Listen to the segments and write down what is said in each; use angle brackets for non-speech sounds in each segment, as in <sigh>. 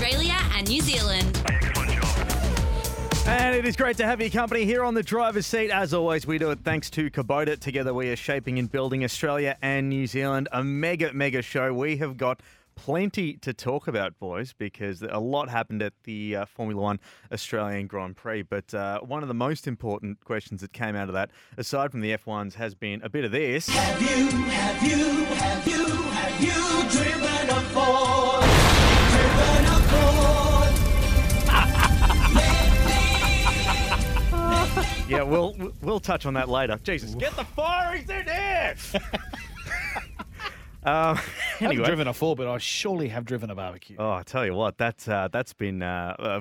Australia and New Zealand. And it is great to have your company here on the driver's seat. As always, we do it thanks to Kubota. Together, we are shaping and building Australia and New Zealand. A mega, mega show. We have got plenty to talk about, boys, because a lot happened at the uh, Formula One Australian Grand Prix. But uh, one of the most important questions that came out of that, aside from the F1s, has been a bit of this. Have you, have you, have you, have you driven a Ford? Driven a Ford? Yeah, we'll we'll touch on that later. Jesus, get the firings in here. <laughs> um, I haven't driven a Ford, but I surely have driven a barbecue. oh, I tell you what, that's uh, that's been uh, <laughs> uh,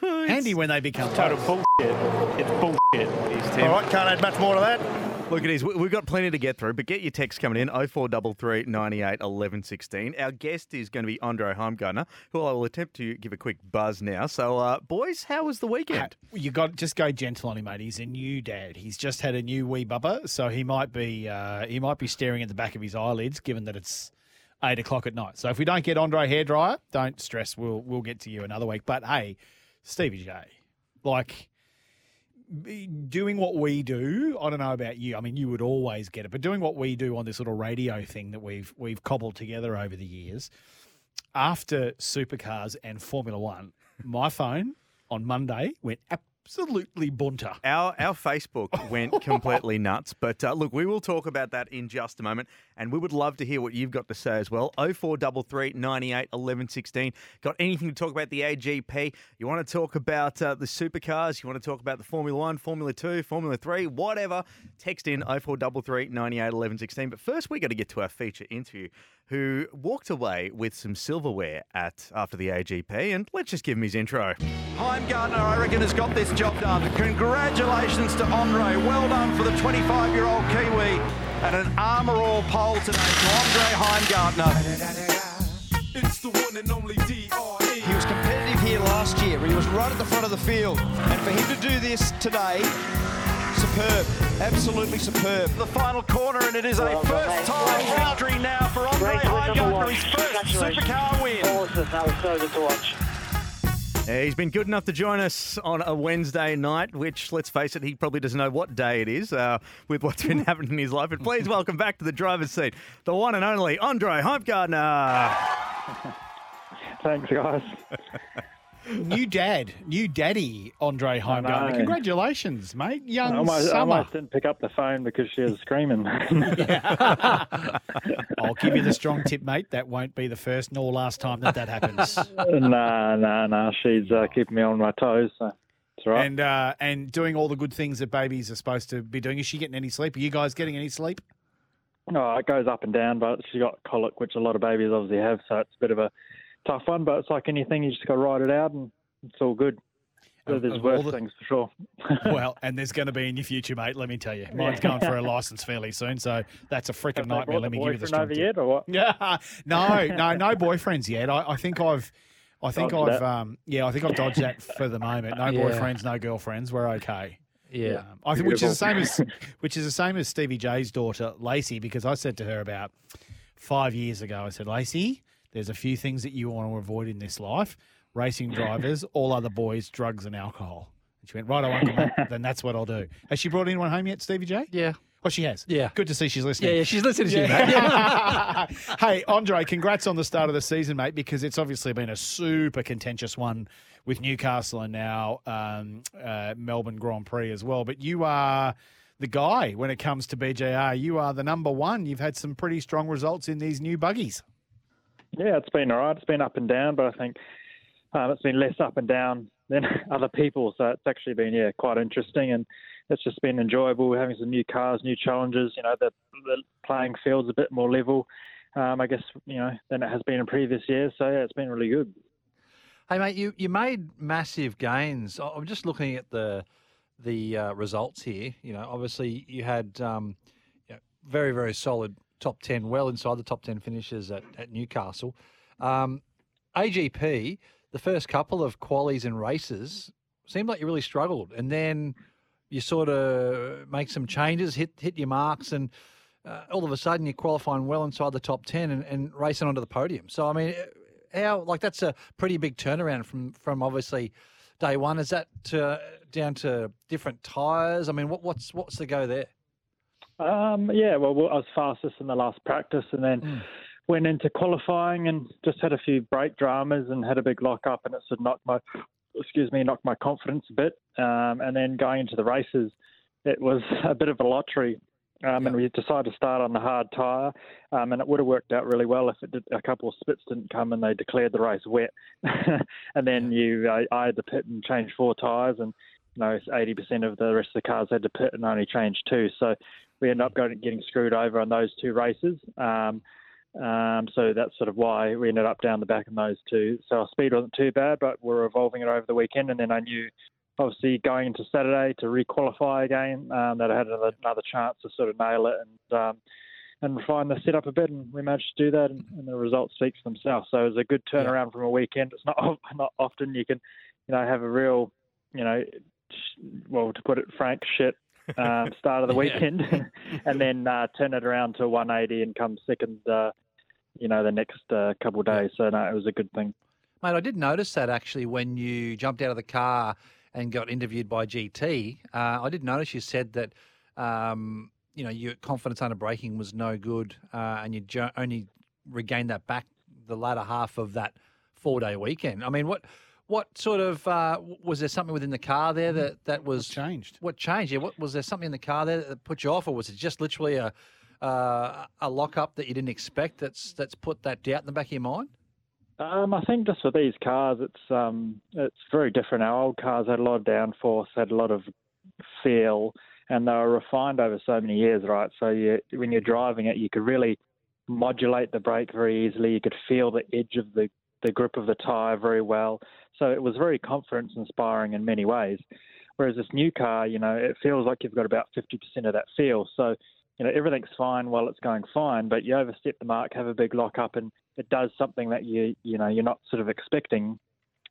Handy when they become Total total. bullshit. It's bullshit. Tim. All right, can't add much more to that. Look at these. We- We've got plenty to get through, but get your text coming in 0433 98 11 16. Our guest is going to be Andre Heimgartner, who I will attempt to give a quick buzz now. So, uh, boys, how was the weekend? You got just go gentle on him, mate. He's a new dad. He's just had a new wee bubba, so he might be uh, he might be staring at the back of his eyelids, given that it's eight o'clock at night. So if we don't get Andre hairdryer, don't stress. We'll we'll get to you another week. But hey, Stevie J, like doing what we do. I don't know about you. I mean, you would always get it, but doing what we do on this little radio thing that we've we've cobbled together over the years. After supercars and Formula One, my phone on Monday went absolutely bunter. Our our Facebook went completely nuts, but uh, look, we will talk about that in just a moment, and we would love to hear what you've got to say as well. 0433 98 11 16. Got anything to talk about the AGP? You want to talk about uh, the supercars? You want to talk about the Formula One, Formula Two, Formula Three, whatever? Text in 0433 98 11 16. But first, we got to get to our feature interview. Who walked away with some silverware at after the AGP? And let's just give him his intro. Heimgartner, I reckon, has got this job done. Congratulations to Andre. Well done for the 25-year-old Kiwi. And an Armor All pole today to Andre Heimgartner. It's the one and only D.R.E. He was competitive here last year. He was right at the front of the field. And for him to do this today, superb. Absolutely superb. The final corner, and it is a first-time victory now for Andre Heimgartner. His first supercar win. Yeah, he's been good enough to join us on a Wednesday night, which, let's face it, he probably doesn't know what day it is uh, with what's been <laughs> happening in his life. But please welcome back to the driver's seat, the one and only Andre Heimgartner. <laughs> Thanks, guys. New dad, new daddy, Andre Heimgartner. Congratulations, mate. Young I almost, I almost didn't pick up the phone because she was screaming. <laughs> I'll give you the strong tip, mate. That won't be the first nor last time that that happens. No, no, no. She's uh, keeping me on my toes. So right. and uh, and doing all the good things that babies are supposed to be doing. Is she getting any sleep? Are you guys getting any sleep? Oh, it goes up and down, but she got colic, which a lot of babies obviously have. So it's a bit of a tough one, but it's like anything. You just got to ride it out, and it's all good. Of- There's of worse the- things for sure. <laughs> well, and there's going to be in your future, mate. Let me tell you, mine's going for a <laughs> license fairly soon, so that's a freaking nightmare. Let me give you the boyfriend strong over yet, or what? Yeah, <laughs> no, no, no boyfriends yet. I, I think I've, I think Dodged I've, um, yeah, I think I've dodged that for the moment. No Yeah. boyfriends, no girlfriends. We're okay. Yeah. Um, I think, which is the same as, which is the same as Stevie J's daughter Lacey, because I said to her about five years ago, I said, Lacey, there's a few things that you want to avoid in this life: racing drivers, all other boys, drugs, and alcohol. And she went, right, Uncle Matt, <laughs> then that's what I'll do. Has she brought anyone home yet, Stevie J? Yeah. Oh, she has. Yeah. Good to see she's listening. Yeah, yeah, she's listening to you, Yeah. mate. Yeah. <laughs> <laughs> hey, Andre, congrats on the start of the season, mate, because it's obviously been a super contentious one with Newcastle and now um, uh, Melbourne Grand Prix as well. But you are the guy when it comes to BJR. You are the number one. You've had some pretty strong results in these new buggies. Yeah, it's been all right. It's been up and down, but I think um, it's been less up and down than <laughs> other people. So it's actually been yeah quite interesting, and it's just been enjoyable having some new cars, new challenges. You know, the, the playing field's a bit more level, um, I guess you know than it has been in previous years. So yeah, it's been really good. Hey mate, you, you made massive gains. I'm just looking at the the uh, results here. You know, obviously you had um, very very solid top ten, well inside the top ten finishes at, at Newcastle. Um, AGP, the first couple of qualies and races seemed like you really struggled, and then you sort of make some changes, hit hit your marks, and uh, all of a sudden you're qualifying well inside the top ten and, and racing onto the podium. So I mean, how like that's a pretty big turnaround from from obviously day one. Is that uh, down to different tyres? I mean, what what's what's the go there? Um, yeah, well, I was fastest in the last practice, and then went into qualifying and just had a few brake dramas and had a big lock up, and it sort of knocked my, excuse me, knocked my confidence a bit. Um, and then going into the races, it was <laughs> a bit of a lottery. Um, And we decided to start on the hard tyre, um, and it would have worked out really well if it did, a couple of spits didn't come and they declared the race wet. <laughs> and then you, uh, I had to pit and change four tyres, and you know, 80% of the rest of the cars had to pit and only change two. So we ended up going, getting screwed over on those two races. Um, um, so that's sort of why we ended up down the back in those two. So our speed wasn't too bad, but we're evolving it over the weekend. And then I knew, obviously, going into Saturday to requalify again, um, that I had another, another chance to sort of nail it and um, and refine the setup a bit. And we managed to do that, and, and the results speak for themselves. So it was a good turnaround from a weekend. It's not <laughs> not often you can, you know, have a real, you know, sh- well to put it frank, shit um, start of the <laughs> weekend, <laughs> and then uh, turn it around to 180 and come second. Uh, you know, the next uh, couple of days. So no, it was a good thing. Mate, I did notice that actually when you jumped out of the car and got interviewed by GT. Uh, I did notice you said that um, you know your confidence under braking was no good, uh, and you jo- only regained that back the latter half of that four day weekend. I mean, what what sort of uh, was there something within the car there that that was changed? What changed? Yeah, what was there something in the car there that put you off, or was it just literally a uh, a lock up that you didn't expect? That's that's put that doubt in the back of your mind. Um, I think just for these cars, it's um, it's very different. Our old cars had a lot of downforce, had a lot of feel, and they were refined over so many years, right? So you, when you're driving it, you could really modulate the brake very easily. You could feel the edge of the the grip of the tire very well. So it was very confidence inspiring in many ways. Whereas this new car, you know, it feels like you've got about 50% of that feel. So, you know, everything's fine while it's going fine, but you overstep the mark, have a big lock up, and it does something that you, you know, you're not sort of expecting.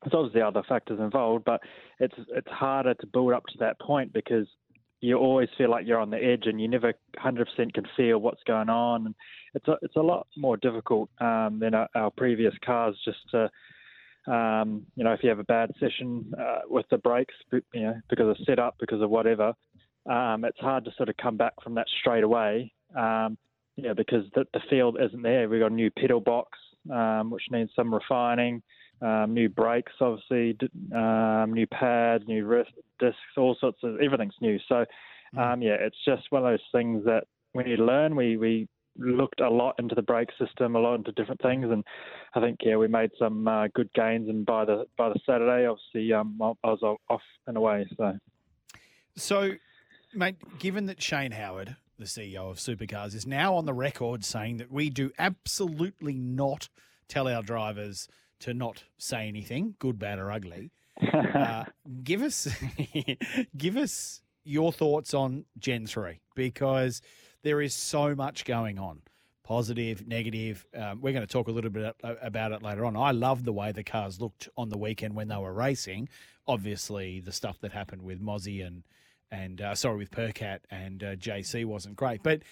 There's obviously other factors involved, but it's it's harder to build up to that point because you always feel like you're on the edge and you never 100% can feel what's going on. And it's a, it's a lot more difficult um, than our, our previous cars just to, um, you know, if you have a bad session uh, with the brakes, you know, because of setup, because of whatever, um, it's hard to sort of come back from that straight away. Um, you know, because the, the field isn't there. We've got a new pedal box, um, which needs some refining, um, new brakes, obviously, um, new pads, new wrist, discs, all sorts of everything's new. So, um, yeah, it's just one of those things that we need to learn. We we looked a lot into the brake system, a lot into different things, and I think yeah, we made some uh, good gains. And by the by the Saturday, obviously, um, I I was off and away. So. So, mate, given that Shane Howard, the CEO of Supercars, is now on the record saying that we do absolutely not tell our drivers to not say anything, good, bad, or ugly. <laughs> uh, give us, <laughs> give us your thoughts on Gen three because there is so much going on. Positive, negative. Um, we're going to talk a little bit about it later on. I love the way the cars looked on the weekend when they were racing. Obviously, the stuff that happened with Mozzie and and uh, sorry with Percat and uh, JC wasn't great. But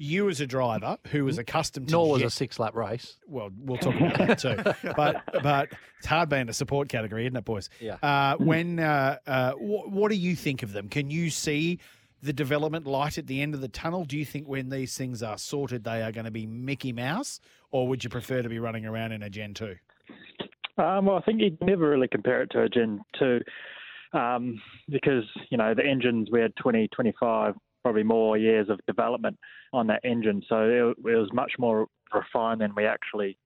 you as a driver who was accustomed to Nor was a six lap race. well, we'll talk about that too. <laughs> But but it's hard being a support category, isn't it, boys? Yeah. Uh, when uh, uh, wh- what do you think of them? Can you see the development light at the end of the tunnel? Do you think when these things are sorted, they are going to be Mickey Mouse, or would you prefer to be running around in a Gen two? Um, well, I think you'd never really compare it to a Gen 2 um, because, you know, the engines, we had 20, 25, probably more years of development on that engine. So it, it was much more refined than we actually,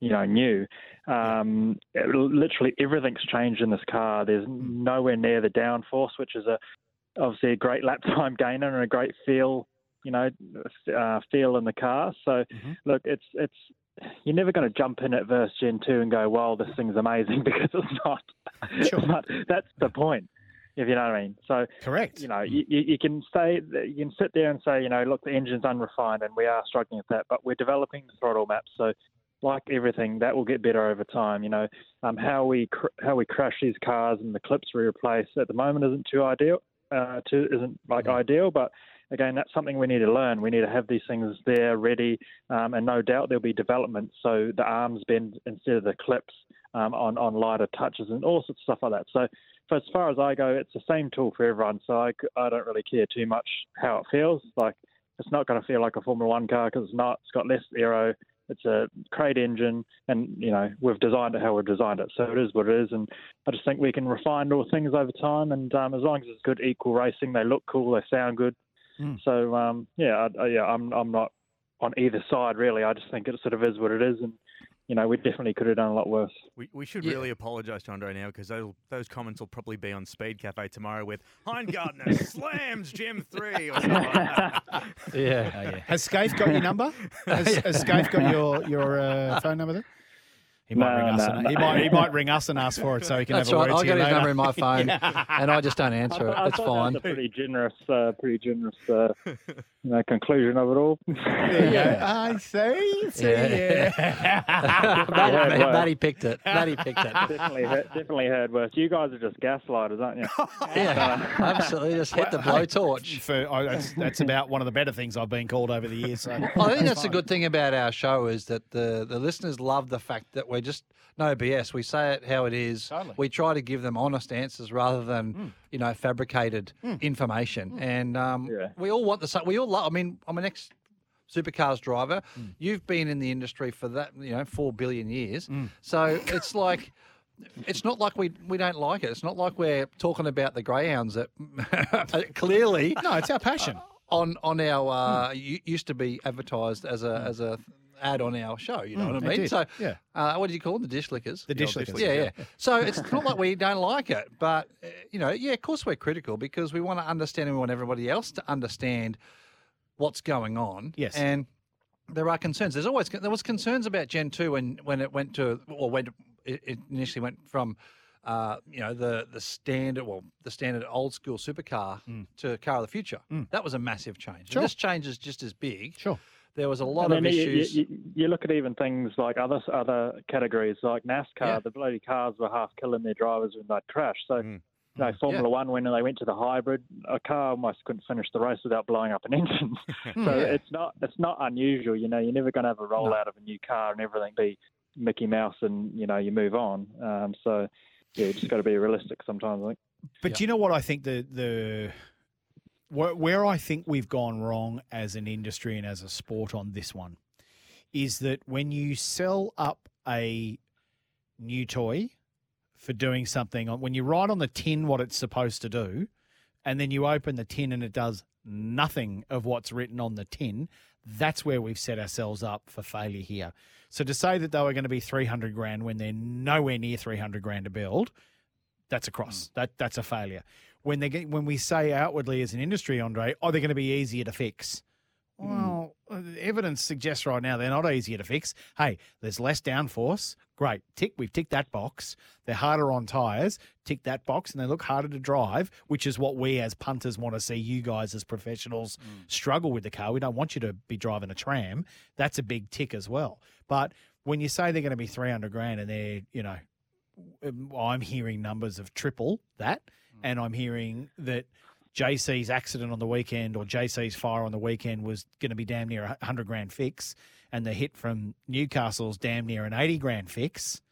you know, knew. Um, it- literally everything's changed in this car. There's nowhere near the downforce, which is a obviously a great lap <laughs> time gainer and a great feel, you know, uh, feel in the car. So look, it's it's you're never going to jump in at verse Gen two and go, "Well, this thing's amazing," <laughs> because it's not. It's not. That's the point, if you know what I mean. So correct. You know, you, you can say you can sit there and say, you know, look, the engine's unrefined, and we are struggling with that, but we're developing the throttle maps. So like everything, that will get better over time. You know, um, how we cr- how we crash these cars and the clips we replace at the moment isn't too ideal. Uh, too isn't like ideal, but again, that's something we need to learn. We need to have these things there ready, um, and no doubt there'll be development. So the arms bend instead of the clips um, on on lighter touches and all sorts of stuff like that. So. As far as I go, it's the same tool for everyone, so I, I don't really care too much how it feels. Like it's not going to feel like a Formula One car because it's not. It's got less aero. It's a crate engine, and you know we've designed it how we've designed it, so it is what it is. And I just think we can refine all things over time, and um, as long as it's good equal racing, they look cool, they sound good. Mm. So um, yeah, I, I, yeah, I'm I'm not on either side really. I just think it sort of is what it is, and you know we definitely could have done a lot worse. We, we should really apologise to Andre now because those, those comments will probably be on Speed Cafe tomorrow with Heimgartner <laughs> slams Gen 3 or something like that. Yeah. Has Scaife got your number? <laughs> Has, has Scaife got your your uh, phone number there? He might No, ring us. no, and, no. He might he might ring us and ask for it so he can That's have a right. word I to got you his later. number in my <laughs> phone, Yeah. and I just don't answer it. <laughs> I It's thought fine. That was a pretty generous, uh, pretty generous, uh, you know, conclusion of it all. <laughs> There you go. I see. see Yeah. yeah. Matty, Matty picked it. Matty picked it. definitely, heard, definitely heard worse. You guys are just gaslighters, aren't you? Yeah, absolutely. Just hit the blowtorch. For, oh, that's, that's about one of the better things I've been called over the years. So I think that's the good thing about our show is that the, the listeners love the fact that we're just no BS. We say it how it is. Totally. We try to give them honest answers rather than hmm. you know fabricated hmm. information. Hmm. And um, Yeah. we all want the same. We all love. I mean, I'm an ex supercars driver. You've been in the industry for that you know four billion years. So it's like. It's not like we we don't like it. It's not like we're talking about the greyhounds that <laughs> clearly no, it's our passion. on on our uh, u- used to be advertised as a as a ad on our show. You know Mm, what I mean? did, So, yeah. uh, what do you call them? The dish lickers. The dish lickers, Yeah, yeah. yeah. So it's <laughs> not like we don't like it, but uh, you know, yeah, of course we're critical because we want to understand and we want everybody else to understand what's going on. Yes. and there are concerns. There's always there was concerns about Gen two when when it went to or when it it initially went from. Uh, you know the the standard, well, the standard old school supercar to car of the future. That was a massive change. Mm. Sure. This change is just as big. Sure. There was a lot of then you, issues. You, you, you look at even things like other other categories like NASCAR. Yeah. The bloody cars were half killing their drivers when they crashed. So, Mm. you know, Formula One when they went to the hybrid, a car almost couldn't finish the race without blowing up an engine. <laughs> so it's not it's not unusual. You know, you're never going to have a rollout of a new car and everything be Mickey Mouse and you know you move on. Um, so yeah, you just got to be realistic sometimes. I think. But do you know what I think the the where, where I think we've gone wrong as an industry and as a sport on this one is that when you sell up a new toy for doing something on when you write on the tin what it's supposed to do and then you open the tin and it does nothing of what's written on the tin that's where we've set ourselves up for failure here so to say that they were going to be 300 grand when they're nowhere near 300 grand to build that's a cross. Mm. That that's a failure. When they get when we say outwardly as an industry, Andre, oh, they're going to be easier to fix. Well, uh, the evidence suggests right now they're not easier to fix. Hey, there's less downforce. Great, tick. We've ticked that box. They're harder on tires. Tick that box, and they look harder to drive, which is what we as punters want to see. You guys as professionals struggle with the car. We don't want you to be driving a tram. That's a big tick as well. But when you say they're going to be three hundred grand and they're you know um, I'm hearing numbers of triple that, and I'm hearing that JC's accident on the weekend or JC's fire on the weekend was going to be damn near a hundred grand fix, and the hit from Newcastle's damn near an eighty grand fix.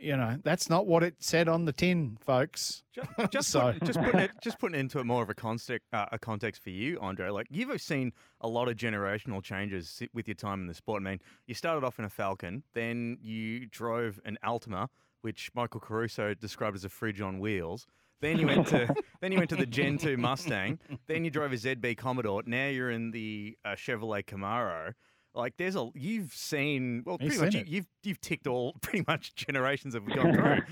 you know, that's not what it said on the tin, folks. Just, just, <laughs> So- put, just putting it, just putting it into more of a context, uh, a context for you, Andre. Like you've seen a lot of generational changes with your time in the sport. I mean, you started off in a Falcon, then you drove an Altima, which Michael Caruso described as a fridge on wheels. Then you went to <laughs> then you went to the Gen 2 Mustang. Then you drove a ZB Commodore. Now you're in the uh, Chevrolet Camaro. Like there's a you've seen well He's pretty much you, it. you've you've ticked all <laughs> pretty much generations have gone through. <laughs>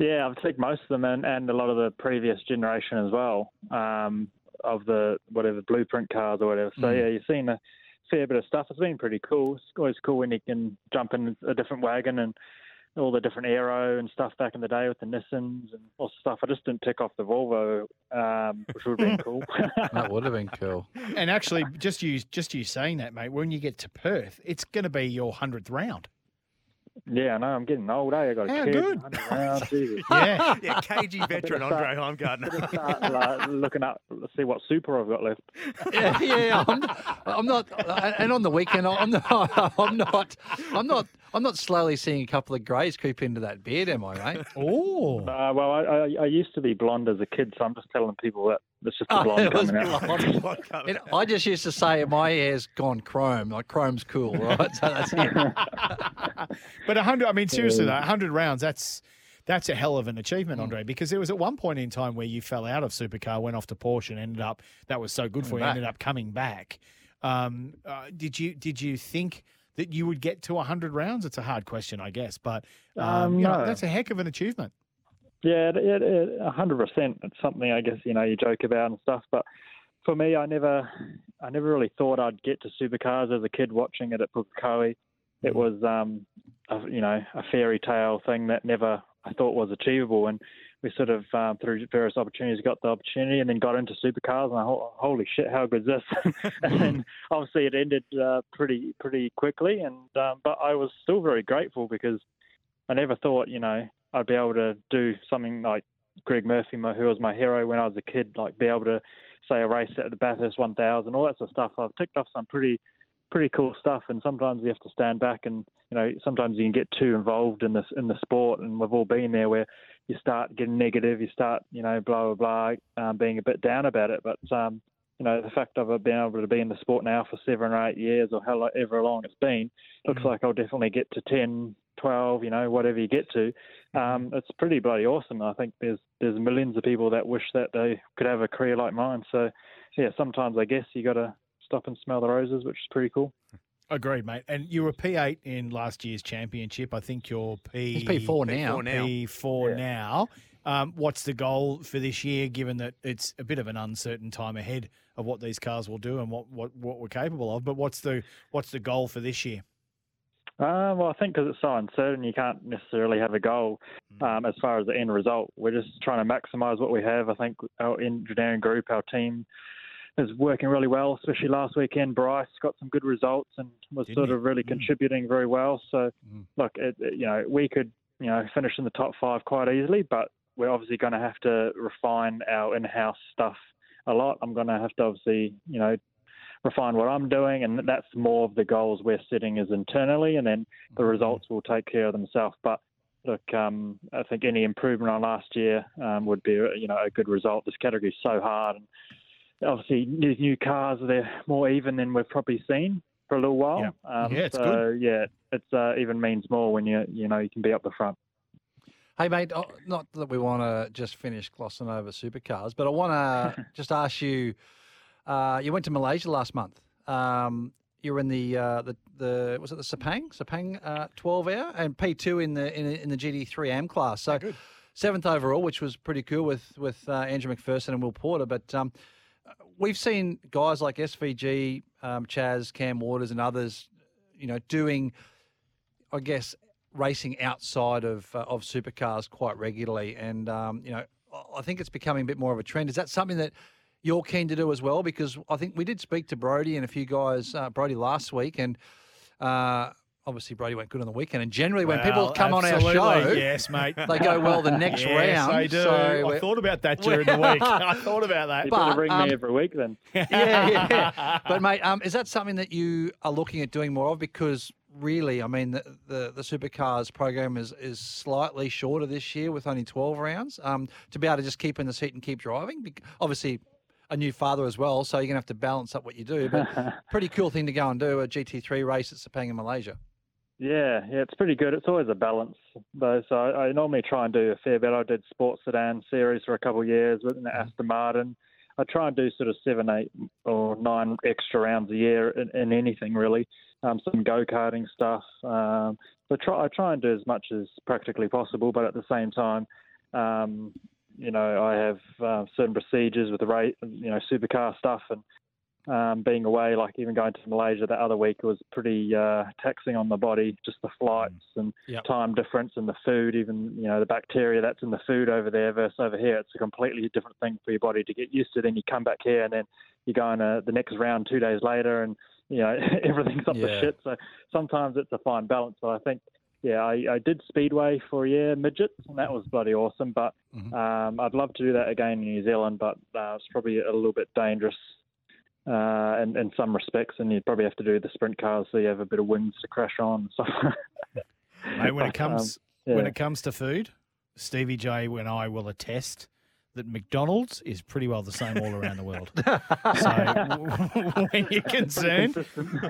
Yeah, I've ticked most of them and, and a lot of the previous generation as well um, of the whatever blueprint cars or whatever. So Mm. yeah, you've seen a fair bit of stuff. It's been pretty cool. It's always cool when you can jump in a different wagon and all the different aero and stuff back in the day with the Nissans and all stuff. I just didn't pick off the Volvo, um, which would have been cool. <laughs> That would have been cool. And actually, just you just you saying that, mate. When you get to Perth, it's going to be your hundredth round. yeah, I know. I'm getting old. Eh? I got a How kid. good. 100 rounds, <laughs> Yeah. <laughs> yeah, KG veteran Andre Heimgartner. Start, like, looking up, see what super I've got left. yeah, yeah. I'm, I'm not, and on the weekend, I'm not, I'm not, I'm not, I'm not slowly seeing a couple of greys creep into that beard, am I, mate? <laughs> Oh. Uh, well, I, I, I used to be blonde as a kid, so I'm just telling people that it's just the Oh, blonde it coming out. blonde. <laughs> It- I just used to say my hair's gone chrome, like chrome's cool, <laughs> right? So that's it. But hundred, I mean, seriously though, hundred rounds. That's that's a hell of an achievement, Mm. Andre. Because there was at one point in time where you fell out of supercar, went off to Porsche, and ended up that was so good for you. Coming back. Ended up coming back. Um, uh, did you did you think that you would get to hundred rounds? It's a hard question, I guess, but um, Um, you know, that's a heck of an achievement. Yeah, it- it- it- a hundred percent. It's something I guess you know you joke about and stuff, but for me, I never, I never really thought I'd get to supercars as a kid watching it at Pukekohe. It was, um, a, you know, a fairy tale thing that never I thought was achievable, and we sort of um, through various opportunities got the opportunity, and then got into supercars, and I thought, holy shit, how good is this? <laughs> and then <laughs> obviously it ended uh, pretty pretty quickly, and um, but I was still very grateful because I never thought, you know, I'd be able to do something like Greg Murphy, my, who was my hero when I was a kid, like be able to say a race at the Bathurst 1000, all that sort of stuff. I've ticked off some pretty, pretty cool stuff, and sometimes you have to stand back, and you know, sometimes you can get too involved in this in the sport, and we've all been there where you start getting negative, you start, you know, blah blah blah, um, being a bit down about it, but um, you know, the fact of being able to be in the sport now for seven or eight years or however long it's been, looks like I'll definitely get to 10, 12, you know, whatever you get to. Um, it's pretty bloody awesome. I think there's there's millions of people that wish that they could have a career like mine. So, yeah, sometimes I guess you got to stop and smell the roses, which is pretty cool. Agreed, mate. And you were P8 in last year's championship. I think you're P P4 now. P4 now. P4 Yeah. now. Um, what's the goal for this year, given that it's a bit of an uncertain time ahead of what these cars will do and what, what, what we're capable of? But what's the what's the goal for this year? Uh, well, I think because it's so uncertain, you can't necessarily have a goal um, as far as the end result. We're just trying to maximise what we have. I think our engineering group, our team, is working really well. Especially last weekend, Bryce got some good results and was Didn't sort he? of really Mm. contributing very well. So, Mm. look, it, it- you know, we could you know finish in the top five quite easily, but we're obviously going to have to refine our in-house stuff a lot. I'm going to have to obviously, you know, refine what I'm doing, and that's more of the goals we're setting is internally, and then the results will take care of themselves. But look, um, I think any improvement on last year um, would be, you know, a good result. This category is so hard, and obviously these new cars they're more even than we've probably seen for a little while. Yeah. Um, Yeah, it's so yeah, it's uh, even means more when you you know you can be up the front. Hey, mate, oh, not that we want to just finish glossing over supercars, but I want to <laughs> just ask you. Uh, you went to Malaysia last month. Um, you were in the uh, the the was it the Sepang Sepang uh, 12 hour and P two in the in, the- in the GT3 AM class. So seventh overall, which was pretty cool with with uh, Andrew McPherson and Will Porter. But um, we've seen guys like SVG, um, Chaz, Cam Waters, and others, you know, doing, I guess, racing outside of uh, of supercars quite regularly, and um, you know, I- think it's becoming a bit more of a trend. Is that something that you're keen to do as well? Because I think we did speak to Brodie and a few guys, uh, Brodie last week, and. Uh, Obviously, Brodie went good on the weekend, and generally, when people come on our show, yes, mate, they go well the next <laughs> yes, round. I do. So I we're- thought about that during the week. <laughs> I thought about that. You But, better bring um, me every week then. <laughs> yeah, yeah. But mate, um, is that something that you are looking at doing more of? Because really, I mean, the, the, the supercars program is, is slightly shorter this year with only 12 rounds. Um, to be able to just keep in the seat and keep driving, bec- obviously, a new father as well, so you're going to have to balance up what you do. But pretty cool thing to go and do a GT3 race at Sepang in Malaysia. Yeah, yeah, it's pretty good. It's always a balance, though. So I, I normally try and do a fair bit. I did sports sedan series for a couple of years with an Aston Martin. I try and do sort of seven, eight, or nine extra rounds a year in, in anything really. Um, some go karting stuff. Um, so try I try and do as much as practically possible, but at the same time, um, you know, I have uh, certain procedures with the rate, you know, supercar stuff and um, being away, like even going to Malaysia that other week was pretty uh, taxing on the body, just the flights and Yep. time difference and the food, even, you know, the bacteria that's in the food over there versus over here. It's a completely different thing for your body to get used to. Then you come back here and then you go in uh, the next round two days later and, you know, <laughs> everything's up Yeah. the shit. So sometimes it's a fine balance. But I think, yeah, I, I did Speedway for a year, midgets, and that was bloody awesome. But um, I'd love to do that again in New Zealand, but uh, it's probably a little bit dangerous uh, in, in some respects, and you'd probably have to do the sprint cars so you have a bit of winds to crash on stuff. Mate, when it But, um, comes when it comes to food, Stevie J and I will attest that McDonald's is pretty well the same all around the world. <laughs> so <laughs> when you're concerned,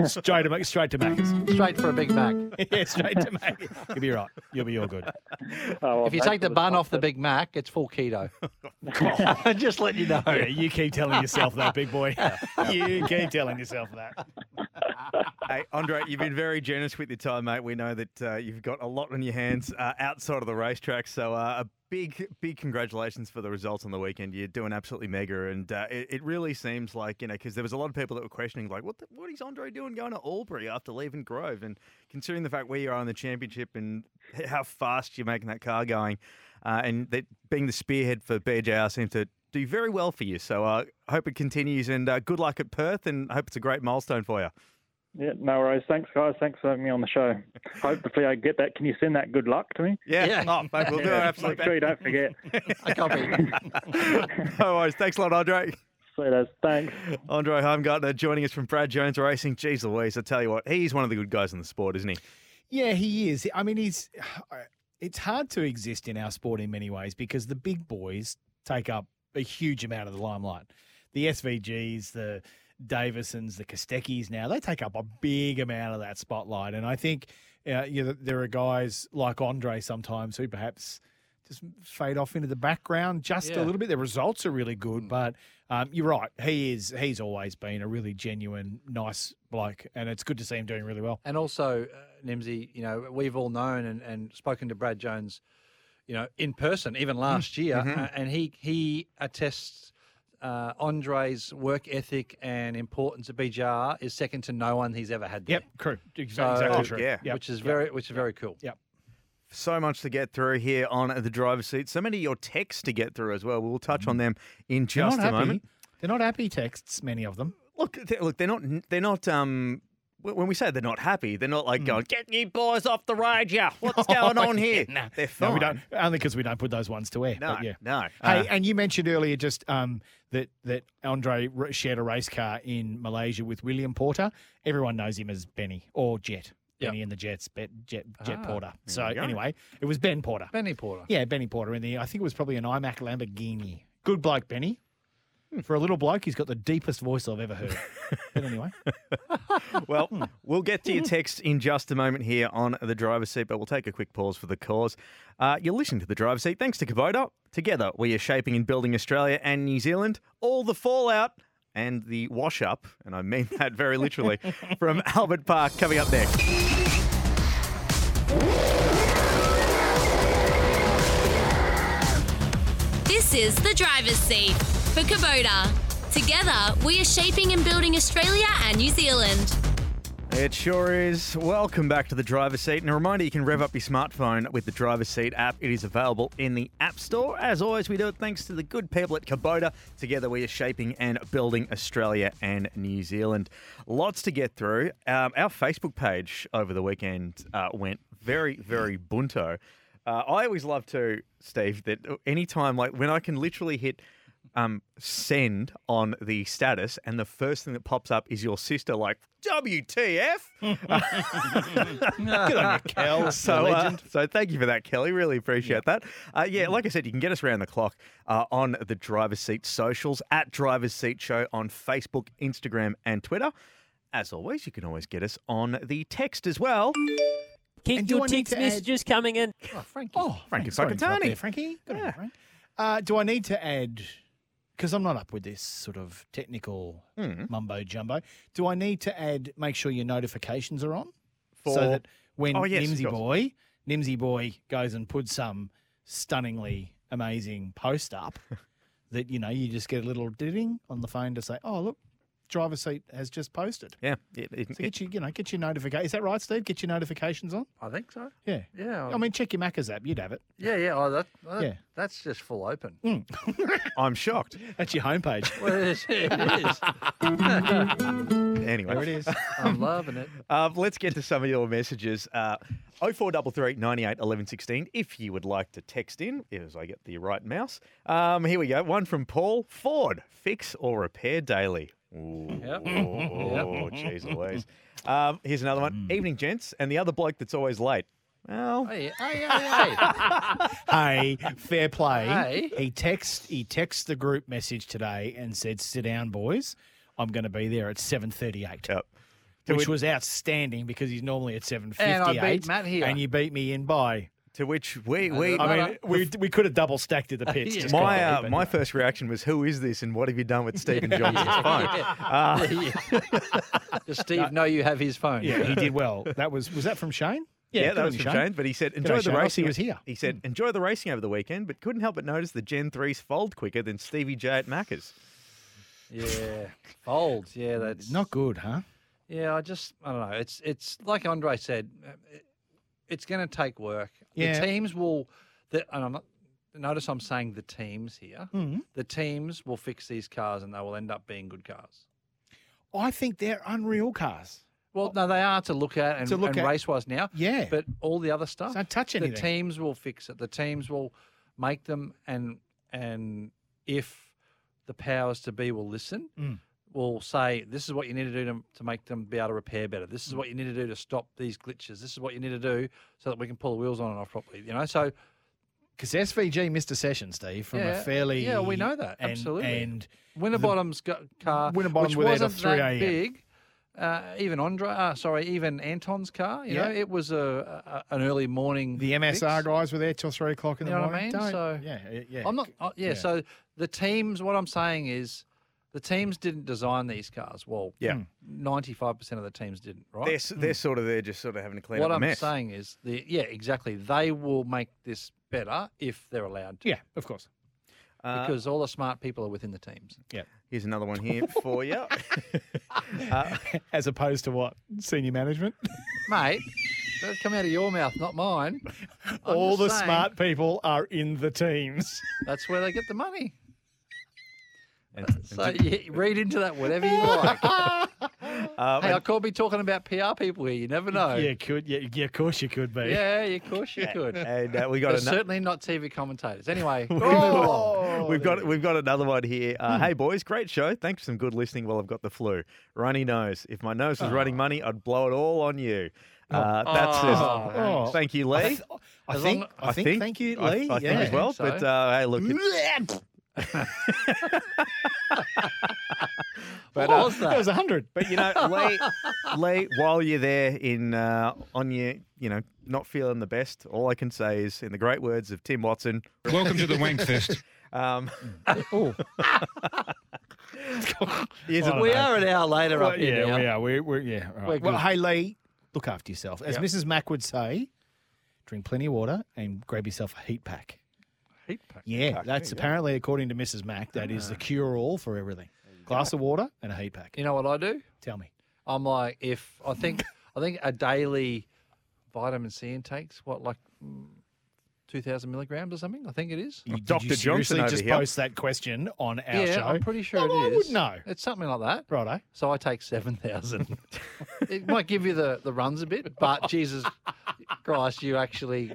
straight to straight to Macca's. Straight for a Big Mac. <laughs> yeah, straight to Macca's. You'll be right. You'll be all good. Oh, well, If you take the for bun off the. Big Mac, it's full keto. Just let you know. Yeah, you keep telling yourself that, big boy. you keep telling yourself that. <laughs> Hey, Andre, you've been very generous with your time, mate. We know that uh, you've got a lot on your hands uh, outside of the racetrack. So uh, a big, big congratulations for the results on the weekend. You're doing absolutely mega. And uh, it, it really seems like, you know, because there was a lot of people that were questioning, like, what, the, what is Andre doing going to Albury after leaving Grove? And considering the fact where you are in the championship and how fast you're making that car going, uh, and that being the spearhead for BJR seems to do very well for you. So I uh, hope it continues and uh, good luck at Perth and hope it's a great milestone for you. Yeah, no worries. Thanks, guys. Thanks for having me on the show. Hopefully, I get that. Can you send that good luck to me? Yeah. Yeah. Oh, mate, we'll do our absolute Make sure you don't forget. I copy. <laughs> no worries. Thanks a lot, Andre. See you, Thanks. Andre Heimgartner joining us from Brad Jones Racing. Jeez Louise, I tell you what, he's one of the good guys in the sport, isn't he? Yeah, he is. I mean, he's. <sighs> It's hard to exist in our sport in many ways because the big boys take up a huge amount of the limelight. The SVGs, the Davisons, the Kosteckis now, they take up a big amount of that spotlight. And I think uh, you know, there are guys like Andre sometimes who perhaps just fade off into the background just Yeah. a little bit. The results are really good, but um, you're right. He is. He's always been a really genuine, nice bloke, and it's good to see him doing really well. And also, uh, Nimsy, you know, we've all known and, and spoken to Brad Jones, you know, in person, even last year, uh, and he he attests uh, Andre's work ethic and importance at BJR is second to no one he's ever had. There. Yep, true. So- Exactly Oh, true. yeah. Yep. which is very which is very cool. Yep. So much to get through here on the driver's seat. So many of your texts to get through as well. We'll touch on them in just a happy. moment. They're not happy texts. Many of them. Look, they, look, they're not. They're not. Um, wh- when we say they're not happy, they're not like going, "Get you boys off the road, yeah. What's <laughs> going on <laughs> here?" No, They're fine. No, we don't. Only because we don't put those ones to air. No, yeah. no. Hey, Uh, and you mentioned earlier just um, that that Andre shared a race car in Malaysia with William Porter. Everyone knows him as Benny or Jet. Yep. Benny and the Jets, Bet, Jet, Jet Ah, Porter. So anyway, it was Ben Porter. Benny Porter. Yeah, Benny Porter in the. I think it was probably an iMac Lamborghini. Good bloke, Benny. For a little bloke, he's got the deepest voice I've ever heard. but anyway, <laughs> Well, we'll get to your text in just a moment here on the driver's seat, but we'll take a quick pause for the cause. Uh, you're listening to the driver's seat thanks to Kubota. Together, we are shaping and building Australia and New Zealand. All the fallout and the wash up, and I mean that very literally, <laughs> from Albert Park coming up next. This is the driver's seat for Kubota. Together, we are shaping and building Australia and New Zealand. It sure is. Welcome back to the driver's seat. And a reminder you can rev up your smartphone with the driver's seat app. It is available in the App Store. As always, we do it thanks to the good people at Kubota. Together, we are shaping and building Australia and New Zealand. Lots to get through. Um, our Facebook page over the weekend uh, went very, very bunto. Uh, I always love to, Steve, that anytime, like when I can literally hit um, send on the status, and the first thing that pops up is your sister, like WTF. <laughs> Good on you, Kel. <laughs> So, uh, so thank you for that, Kelly. Really appreciate that. Uh, yeah, like I said, you can get us around the clock uh, on the Driver's Seat socials at Driver's Seat Show on Facebook, Instagram, and Twitter. As always, you can always get us on the text as well. Keep And do your I text to add- messages coming in. Oh, Frankie. Oh, Frankie sorry to interrupt Fakatani. there, Frankie. Good on you, Frank. Uh, do I need to add? Because I'm not up with this sort of technical Hmm. mumbo jumbo. Do I need to add? Make sure your notifications are on, For- so that when Oh, yes, Nimsy boy, Nimsy boy goes and puts some stunningly amazing post up, <laughs> that you know you just get a little ding on the phone to say, "Oh, look, driver's seat has just posted." Yeah, it, it, So get you, you know, get your notification. Is that right, Steve? Get your notifications on. I think so. Yeah. Yeah. I mean, check your Macca's app. You'd have it. yeah, yeah. Oh, that, that- Yeah. That's just full open. <laughs> I'm shocked. That's your homepage. <laughs> Well, it is. It is. <laughs> Anyway, There it is. I'm loving it. Uh, let's get to some of your messages. Uh, 0433 98 11 16 if you would like to text in, as I get the right mouse. Um, here we go. One from Paul Ford. Fix or repair daily. Ooh, <laughs> Yep. oh, jeez Louise. Um, here's another one. Evening, gents. And the other bloke that's always late. Well, Hey, hey, hey, hey. <laughs> hey, fair play. Hey. He text he texts the group message today and said, "Sit down, boys. I'm going to be there at 7:38." Yep. Which which- was outstanding because he's normally at 7:58. And I beat Matt here. And you beat me in by. To which we, we I mean, we, we could have double stacked at the pits. <laughs> Yeah. my uh, my anyway. first reaction was, "Who is this, and what have you done with Stephen Johnson's phone?" Uh, <laughs> Does Steve know you have his phone? Yeah, he did well. <laughs> That was was that from Shane? Yeah, good that was from Shane. But he said, enjoy the Shane. Racing. he was here. He said, enjoy the racing over the weekend, but couldn't help but notice the Gen 3s fold quicker than Stevie J at Macca's. Yeah. Fold. Yeah, that's Not good, huh? Yeah, I just I don't know. It's it's like Andre said. uh, it- It's going to take work. Yeah. The teams will. The, and I'm not. Notice I'm saying the teams here. Mhm. The teams will fix these cars, and they will end up being good cars. I think they're unreal cars. Well, no, they are to look at and, To look and at. race wise now. Yeah. But all the other stuff, Don't touch anything. the teams will fix it. The teams will make them, and and if the powers to be will listen, Mm. Will say this is what you need to do to, to make them be able to repair better. This is Mm. what you need to do to stop these glitches. This is what you need to do so that we can pull the wheels on and off properly. You know, so Because SVG missed a session, Steve, from Yeah, a fairly yeah, we know that, and- absolutely. and Winterbottom's go- car, Winterbottom which wasn't 3 that a.m.. big. Uh, even Andre, uh, sorry, even Anton's car. You know, it was a, a an early morning. the MSR fix. guys were there till three o'clock in You the know what I morning. mean? So- yeah, yeah, yeah. I'm not. Uh, yeah, Yeah. So the teams. What I'm saying is, the teams didn't design these cars. Well, Yeah. ninety-five percent of the teams didn't. Right. They're, s- they're sort of there just sort of having to clean what up I'm mess. saying is, the yeah, exactly. They will make this better if they're allowed to. Yeah, of course. Uh, Because all the smart people are within the teams. Yeah. Here's another one here <laughs> for you. uh, As opposed to what? Senior management? <laughs> Mate, that's come out of your mouth, not mine. I'm All the saying, smart people are in the teams. That's where they get the money. And- <laughs> and So to- <laughs> read into that whatever you <laughs> like. uh, hey, I could be talking about PR people here. You never know. Yeah, could yeah, yeah, of course you could be. Yeah, of course you could. and uh, we got another. certainly not TV commentators. Anyway, we move along. We've got we've got another one here. Hmm. Uh, Hey boys, great show. Thanks for some good listening while I've got the flu. Runny nose. If my nose was running money, I'd blow it all on you. Uh, that says, Oh. thank you, Lee. I, th- I think, long- I think, thank you, I- Lee. I, yeah. think as well. so. But uh, hey, look, <laughs> it, What uh, was That that? was a hundred. but you know, Lee, Lee, <laughs> while you're there in uh, on your, you know, not feeling the best, all I can say is, in the great words of Tim Watson, Welcome to the Wankfest. <laughs> um, Oh, here's I a, don't we know. are an hour later well, up here yeah, now. we are. We're, we're yeah. all right. We're Well, hey Lee, look after yourself. As Yep. Mrs. Mack would say, drink plenty of water and grab yourself a heat pack. Heat pack. Yeah, that's apparently according to Mrs. Mack. That is the cure all for everything. Glass of water and a heat pack. You know what I do? Tell me. I'm like, if I think, I think a daily vitamin C intake's what like mm, two thousand milligrams or something. I think it is. You, Dr. you Johnson seriously over just here. post that question on our yeah, show? I'm pretty sure it I is. would know. It's something like that. Righto. So I take seven thousand. <laughs> it might give you the, the runs a bit, but Jesus Christ, you actually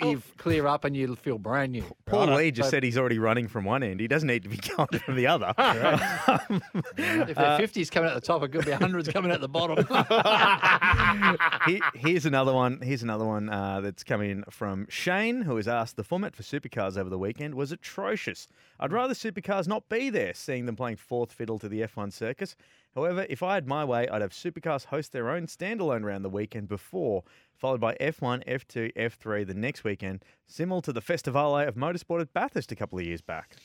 you clear up and you'll feel brand new. Paul Right? Lee just So said he's already running from one end. He doesn't need to be <laughs> going from the other. <laughs> if they're 50s coming out the top, it could be 100s coming out the bottom. <laughs> He- here's another one. Here's another one uh, that's coming from Shane, who has asked the format for supercars over the weekend was atrocious. I'd rather supercars not be there, seeing them playing fourth fiddle to the F1 circus. However, if I had my way, I'd have supercars host their own standalone round the weekend before, followed by F1, F2, F3 the next weekend, similar to the Festivale of Motorsport at Bathurst a couple of years back.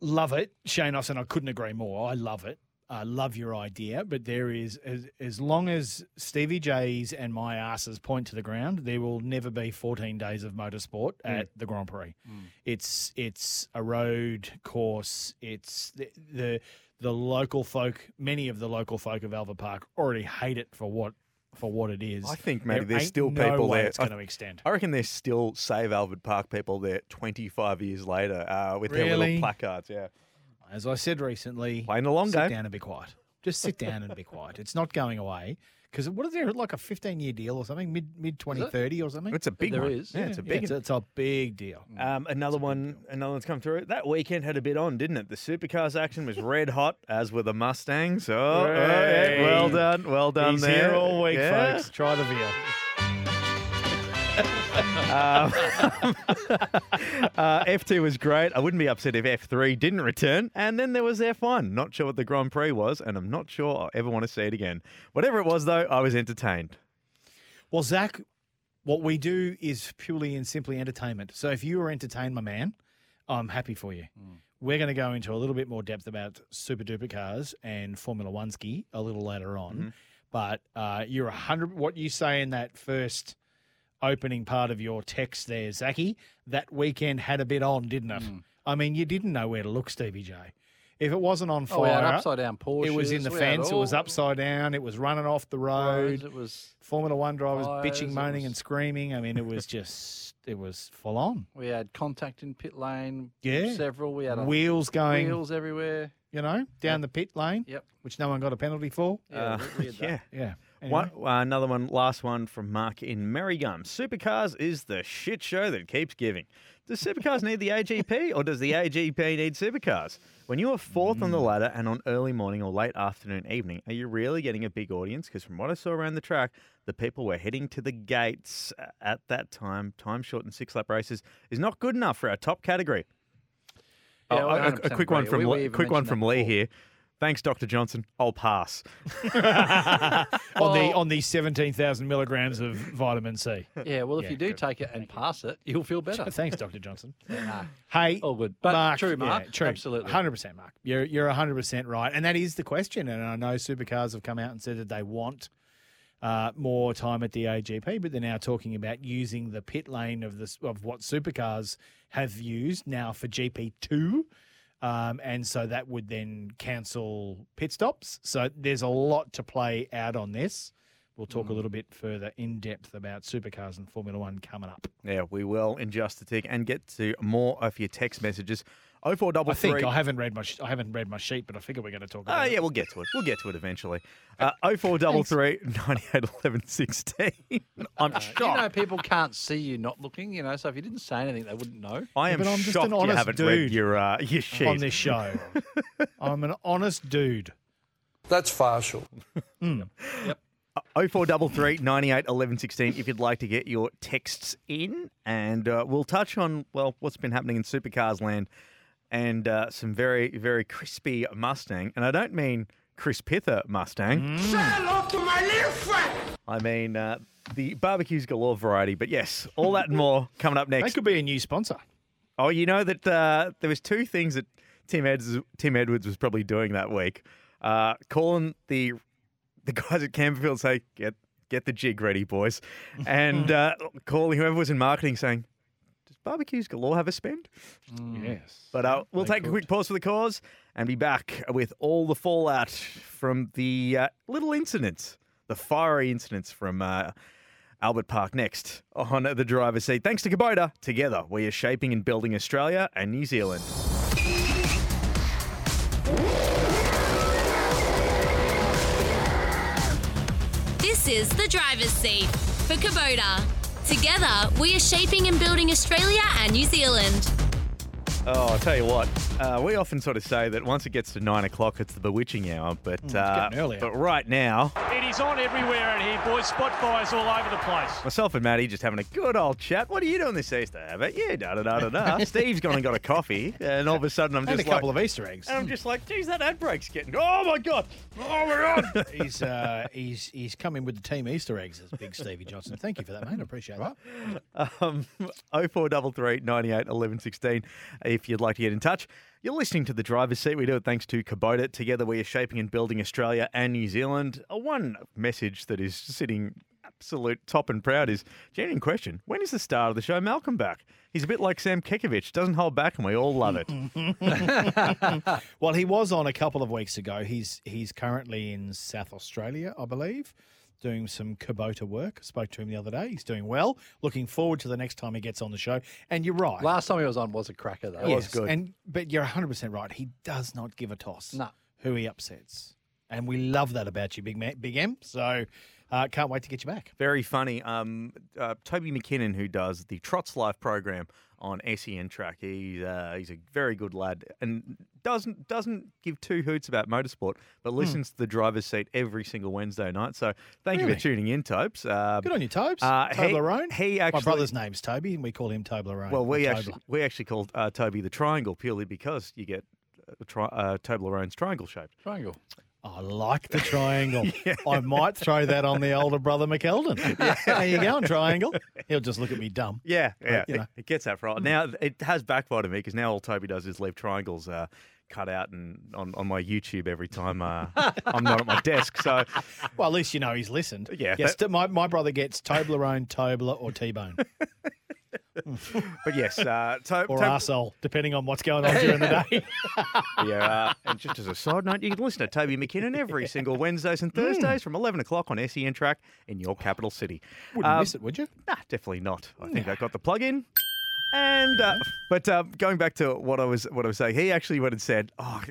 Love it, Shane Austin. I couldn't agree more. I love it. I love your idea, but there is as, as long as Stevie J's and my asses point to the ground, there will never be 14 days of motorsport mm. at the Grand Prix. It's it's a road course. It's the, the the local folk. Many of the local folk of Albert Park already hate it for what for what it is. I think maybe There there's still no people there. It's I- going to extend. I reckon there's still Save Albert Park people there 25 years later uh, with their little placards. Yeah. As I said recently, Playing the long sit game. down and be quiet. Just sit down and be quiet. It's not going away. Because what is there like a 15 year deal or something, mid mid 2030 or something? It's a big There one. is. Yeah, it's a big it's, one. it's a big deal. Um, another one, another one's come through. That weekend had a bit on, didn't it? The supercars action was red hot, as were the Mustangs. Oh, oh, yeah, Hey. well done, well done He's there. here all week, Yeah. folks. Try the veal. Um, <laughs> uh, F2 was great. I wouldn't be upset if F3 didn't return. And then there was F1. Not sure what the Grand Prix was, and I'm not sure I'll ever want to see it again. Whatever it was, though, I was entertained. Well, Zach, what we do is purely and simply entertainment. So if you are entertained, my man, I'm happy for you. We're going to go into a little bit more depth about super duper cars and Formula One ski a little later on. But uh, you're a hundred. What you say in that first opening part of your text there, Zachy, that weekend had a bit on, didn't it? I mean, you didn't know where to look, Stevie J. If it wasn't on Oh, fire, upside down it was in the we fence. It was upside down. It was running off the road. Roads, It was. Formula One drivers Fires, bitching, moaning, was- and screaming. I mean, it was just, it was full on. We had contact in pit lane. Yeah. Several. We had a, Wheels going, wheels everywhere. you know, down the pit lane, Yep. which no one got a penalty for. Yeah, Uh, we- we had <laughs> that. yeah. Yeah. One, uh, another one, last one from Mark in Merrigum. Supercars is the shit show that keeps giving. Does supercars need the AGP or does the AGP need supercars? When you are fourth on the ladder and on early morning or late afternoon, evening, are you really getting a big audience? Because from what I saw around the track, the people were heading to the gates uh, at that time. Time short and six lap races is not good enough for our top category. Yeah, Oh, a- a, quick one from We- Le- we even quick one from Lee here. Thanks, Dr. Johnson. I'll pass. <laughs> on the on the seventeen thousand milligrams of vitamin C. Yeah, well, if Yeah, you do good. take it and pass it, you'll feel better. <laughs> Thanks, Doctor Johnson. <laughs> Nah, Hey, all good. But Mark, true, yeah, Mark. true, Absolutely. hundred percent, Mark. You're you're hundred percent right, and that is the question. And I know supercars have come out and said that they want uh, more time at the AGP, but they're now talking about using the pit lane of this of what supercars have used now for GP two. Um, and so that would then cancel pit stops. So there's a lot to play out on this. We'll talk a little bit further in depth about supercars and Formula One coming up. Yeah, we will in just a tick and get to more of your text messages. I think I haven't read my sh- I haven't read my sheet, but I figure we're going to talk Oh, about it. yeah, we'll get to it. We'll get to it eventually. Uh, 0433 98 11 16. <laughs> I'm shocked. You know, people can't see you not looking, you know, so if you didn't say anything, they wouldn't know. I am but I'm just shocked an you honest haven't read dude your, uh, your sheet. on this show. <laughs> I'm an honest dude. That's partial. <laughs> 0433 98 11 16 if you'd like to get your texts in. And uh, we'll touch on, well, what's been happening in supercars land and uh, some very, very crispy Mustang. And I don't mean Chris Pither Mustang. Say hello to my little friend. I mean uh, the barbecues galore variety. But yes, all that and more coming up next. That could be a new sponsor. Oh, you know that uh, there was two things that Tim Edwards, Tim Edwards was probably doing that week. Uh, calling the the guys at Campbellfield say get get the jig ready, boys, and <laughs> uh, calling whoever was in marketing saying, "Does barbecues galore have a spend?" Yes. But uh, we'll They take a quick pause for the cause and be back with all the fallout from the uh, little incidents, the fiery incidents from uh, Albert Park next on the driver's seat. Thanks to Kubota. Together, we are shaping and building Australia and New Zealand. This is the driver's seat for Kubota. Together, we are shaping and building Australia and New Zealand. Oh, I'll tell you what. Uh, we often sort of say that once it gets to nine o'clock, it's the bewitching hour. But uh, earlier. but right now, It is on everywhere in here, boys. Spot fires all over the place. myself and Maddie just having a good old chat. What are you doing this Easter? How about you? Da da da da da. <laughs> Steve's gone and got a coffee, and all of a sudden I'm And just a couple like, of Easter eggs. and I'm just like, geez, that ad break's getting. Oh my god! Oh my god! <laughs> he's uh, he's he's come in with the team Easter eggs as Big Stevie Johnson. Thank you for that, mate. I appreciate that. Um, 0433 98 11 16 if you'd like to get in touch. You're listening to The Driver's Seat. We do it thanks to Kubota. Together we are shaping and building Australia and New Zealand. One message that is sitting absolute top and proud is genuine question. When is the start of the show Malcolm back? He's a bit like Sam Kekovich. Doesn't hold back and we all love it. <laughs> well, he was on a couple of weeks ago. He's he's currently in South Australia, I believe, doing some Kubota work. Spoke to him the other day. He's doing well. Looking forward to the next time he gets on the show. And you're right. Last time he was on was a cracker, though. Yes, And but you're 100 percent right. He does not give a toss. No. Who he upsets, and we love that about you, Big Man, Big M. So uh, can't wait to get you back. Very funny. Um, uh, Toby McKinnon, who does the Trots Life program on SEN Track, he's uh, he's a very good lad and doesn't doesn't give two hoots about motorsport, but listens to the driver's seat every single Wednesday night. So thank you for tuning in, Tobes. Uh, Good on you, Tobes. Uh, Toblerone. he actually- my brother's name's Toby, and we call him Toblerone. well, we actually Tobler. we actually called uh, Toby the Triangle purely because you get uh, tri- uh, Toblerone's triangle shaped. Triangle. I like the triangle. <laughs> I might throw that on the older brother McElden. How <laughs> you going, triangle? He'll just look at me dumb. <laughs> Yeah, yeah, you it, know. it gets that right. Now it has backfired on me because now all Toby does is leave triangles uh, cut out and on, on my YouTube every time uh, I'm not at my desk. So Well, at least you know he's listened. Yeah, Yes, that- my, my brother gets Toblerone, Tobler, or T-bone. But yes, uh, to- or to- arsehole, depending on what's going on during the day. <laughs> yeah. Uh, and just as a side note, you can listen to Toby McKinnon every <laughs> single Wednesdays Hmm. and Thursdays from 11 o'clock on SEN Track in your capital city. Wouldn't Um, miss it, would you? Nah, definitely not. I think I got the plug in. And uh, but uh, going back to what I was what I was saying, he actually went and said, "Oh,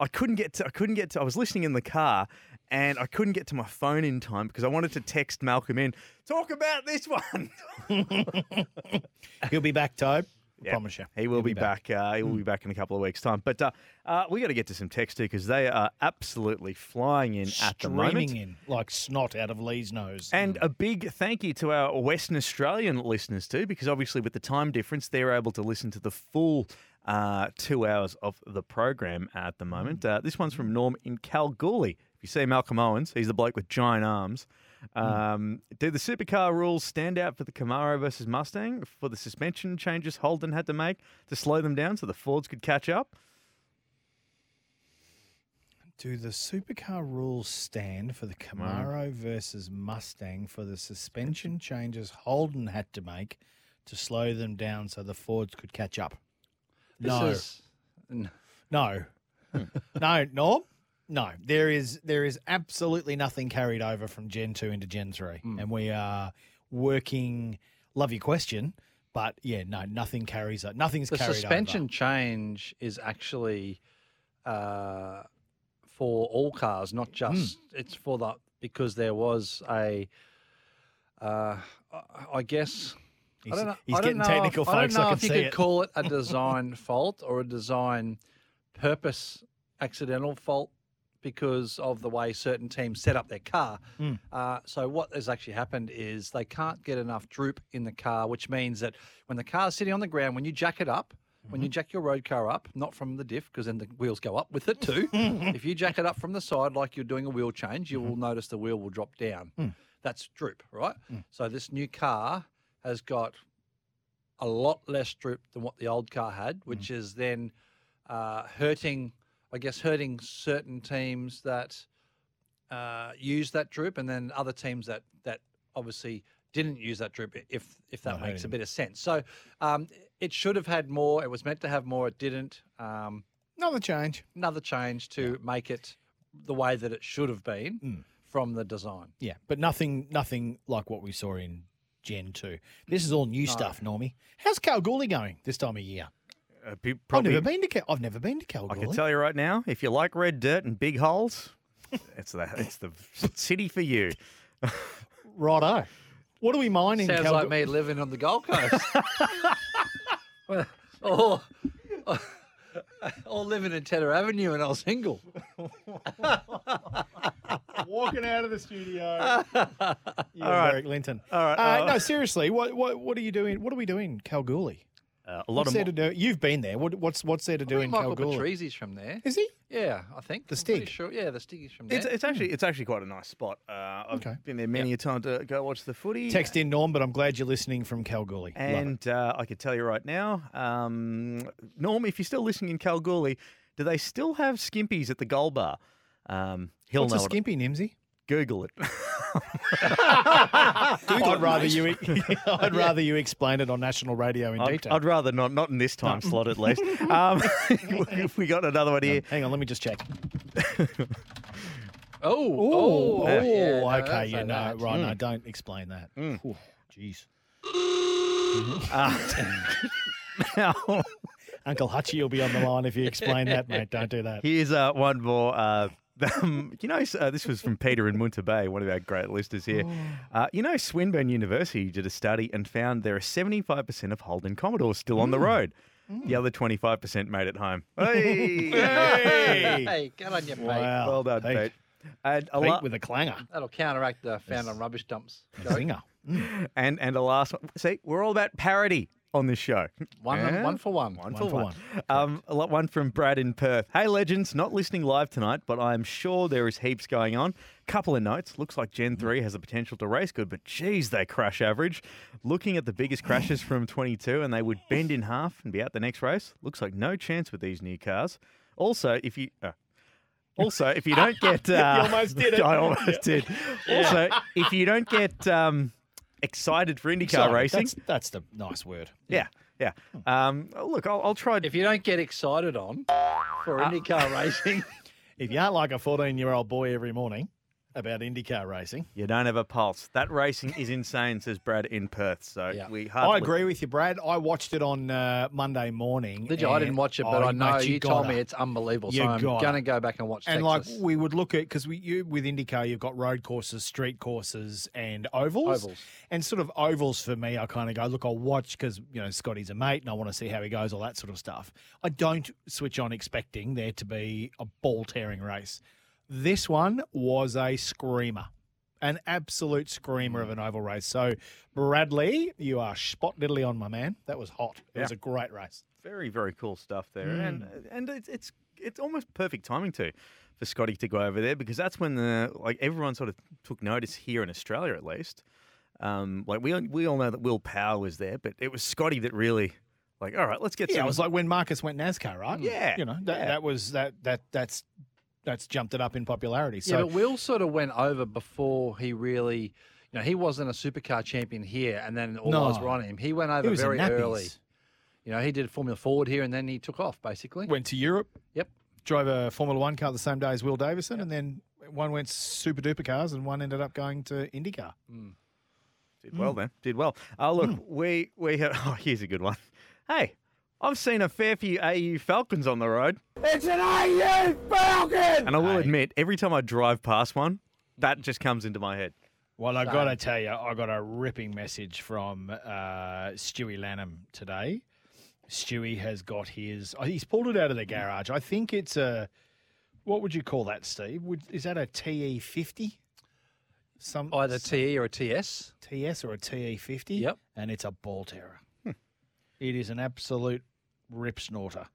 I couldn't get to, I couldn't get to, I was listening in the car." And I couldn't get to my phone in time because I wanted to text Malcolm in. Talk about this one. <laughs> He'll be back, Tobe. I promise you. He will He'll be, back. Uh, he will be back in a couple of weeks' time. But uh, uh, we got to get to some text too because they are absolutely flying in at the moment. Streaming in like snot out of Lee's nose. And a big thank you to our Western Australian listeners too, because obviously with the time difference, they're able to listen to the full uh, two hours of the program at the moment. Uh, this one's from Norm in Kalgoorlie. If you see Malcolm Owens, he's the bloke with giant arms. Um, do the supercar rules stand out for the Camaro versus Mustang for the suspension changes Holden had to make to slow them down so the Fords could catch up? Do the supercar rules stand for the Camaro versus Mustang for the suspension changes Holden had to make to slow them down so the Fords could catch up? This no. is- No. no, Norm? No. There is there is absolutely nothing carried over from Gen 2 into Gen 3. Hmm. And we are working love your question, but yeah, no, nothing carries nothing's the carried suspension change is actually uh, for all cars, not just it's for the because there was a uh, I- I guess. He's- I don't he's I don't getting technical, if, I don't folks, I know can if you could it. call it a <laughs> design fault or a design purpose accidental fault because of the way certain teams set up their car. Mm. Uh, so what has actually happened is they can't get enough droop in the car, which means that when the car's sitting on the ground, when you jack it up, when you jack your road car up, not from the diff, because then the wheels go up with it too. <laughs> if you jack it up from the side like you're doing a wheel change, you will notice the wheel will drop down. That's droop, right? So this new car has got a lot less droop than what the old car had, which is then uh, hurting, I guess, hurting certain teams that uh, use that droop, and then other teams that that obviously didn't use that droop. If if that Not makes a bit of sense. So um, it should have had more. It was meant to have more. It didn't. Um, Another change. Another change to make it the way that it should have been Mm. from the design. Yeah, but nothing nothing like what we saw in Gen 2. This is all new No. stuff, Normie. How's Kalgoorlie going this time of year? Uh, pe- I've never been to Cal- I've never been to I can tell you right now, if you like red dirt and big holes, it's the it's the city for you. <laughs> Righto. What are we mining? in Sounds Kalgo- like me living on the Gold Coast. <laughs> Well, or, or living in Tedder Avenue and I was single. <laughs> Walking out of the studio. You All right. Eric Linton. All right, Uh, uh, no, seriously, what, what what are you doing? What are we doing in Kalgoorlie? Uh, a lot what's of there mo- to do? You've been there. What, what's what's there to do I in think Michael Kalgoorlie? Patrizi's from there. Is he? Yeah, I think. The I'm Stig? Sure. Yeah, the Stig is from there. It's, it's actually it's actually quite a nice spot. Uh, I've Okay. been there many a time to go watch the footy. Text in Norm, but I'm glad you're listening from Kalgoorlie. And uh, I can tell you right now, um, Norm, if you're still listening in Kalgoorlie, do they still have skimpies at the Gold Bar? Um, he'll What's know a skimpy, Nimsy? Google it. <laughs> I'd rather you. <laughs> <laughs> I'd rather you explain it on national radio in I'd, detail. I'd rather not, not in this time slot at least. <laughs> Um, we got another one here. Hang on, let me just check. oh, Oh, oh, yeah, no, okay, don't yeah, say no, that. right, no, Mm. don't explain that. Ooh, Jeez. Now, Uncle Hutchie will be on the line if you explain that, mate. Don't do that. here's uh, one more. Uh, <laughs> um, you know, uh, this was from Peter in Munter Bay, one of our great listeners here. Uh, you know, Swinburne University did a study and found there are 75% of Holden Commodores still on the road. The other 25% made it home. <laughs> Hey! Hey! Hey, get on your Pete. Wow. Well done, Pete. Pete. And a, Pete la- with a clanger. That'll counteract the found on rubbish dumps. joke. Singer. and and a last one. See, we're all about parody on this show. One, Yeah? one for one. One, One for for one. one. Um, a lot- one from Brad in Perth. Hey, legends, not listening live tonight, but I'm sure there is heaps going on. Couple of notes. Looks like Gen 3 has the potential to race good, but geez, they crash average. Looking at the biggest crashes <laughs> from 22, and they would bend in half and be out the next race. Looks like no chance with these new cars. Also, if you. Uh, also, if you don't <laughs> get, uh, You almost did it. <laughs> I almost did. Also, if you don't get um, excited for IndyCar Sorry, racing, That's, that's the nice word. yeah, yeah. Um, look, I'll, I'll try. If you don't get excited on for IndyCar <laughs> racing, If you aren't like a 14 year old boy every morning about IndyCar racing, You don't have a pulse. That racing is insane, says Brad in Perth. So Yeah. we I agree with you, Brad. I watched it on uh, Monday morning. did you? I didn't watch it, but Oh, I know mate, you, told gotta. me it's unbelievable. You so I'm going to go back and watch And Texas. like we would look at because we you with IndyCar, you've got road courses, street courses, and ovals. Ovals. And sort of ovals for me, I kind of go look. I'll watch because you know Scotty's a mate, and I want to see how he goes, all that sort of stuff. I don't switch on expecting there to be a ball tearing race. This one was a screamer, an absolute screamer of an oval race. So Bradley, you are spot diddly on my man. That was hot. It was a great race. very very cool stuff there, Mm. and and it's it's it's almost perfect timing too for Scotty to go over there because that's when the like everyone sort of took notice here in Australia at least. Um, like we all- we all know that Will Power was there, but it was Scotty that really like all right, let's get Yeah, some. it was like when Marcos went NASCAR, right? Yeah, you know that, yeah. that was that that that's that's jumped it up in popularity. So yeah, but Will sort of went over before he really, you know, he wasn't a supercar champion here, and then all eyes were on him. He went over He was very early. You know, he did a Formula Ford here, and then he took off basically. went to Europe. Yep. Drove a Formula One car the same day as Will Davison, and then one went super duper cars, and one ended up going to IndyCar. Mm. Did well mm. then. Did well. Oh look, mm. we we have. <laughs> Oh, here's a good one. Hey, I've seen a fair few AU Falcons on the road. It's an AU Falcon! And I will admit, every time I drive past one, that just comes into my head. Well, I've got to tell you, I got a ripping message from uh, Stewie Lanham today. Stewie has got his. oh, He's pulled it out of the garage. I think it's a. What would you call that, Steve? Would, is that a TE fifty? Some Either TE or a TS. TS or a TE fifty? Yep. And it's a ball terror. It is an absolute rip snorter,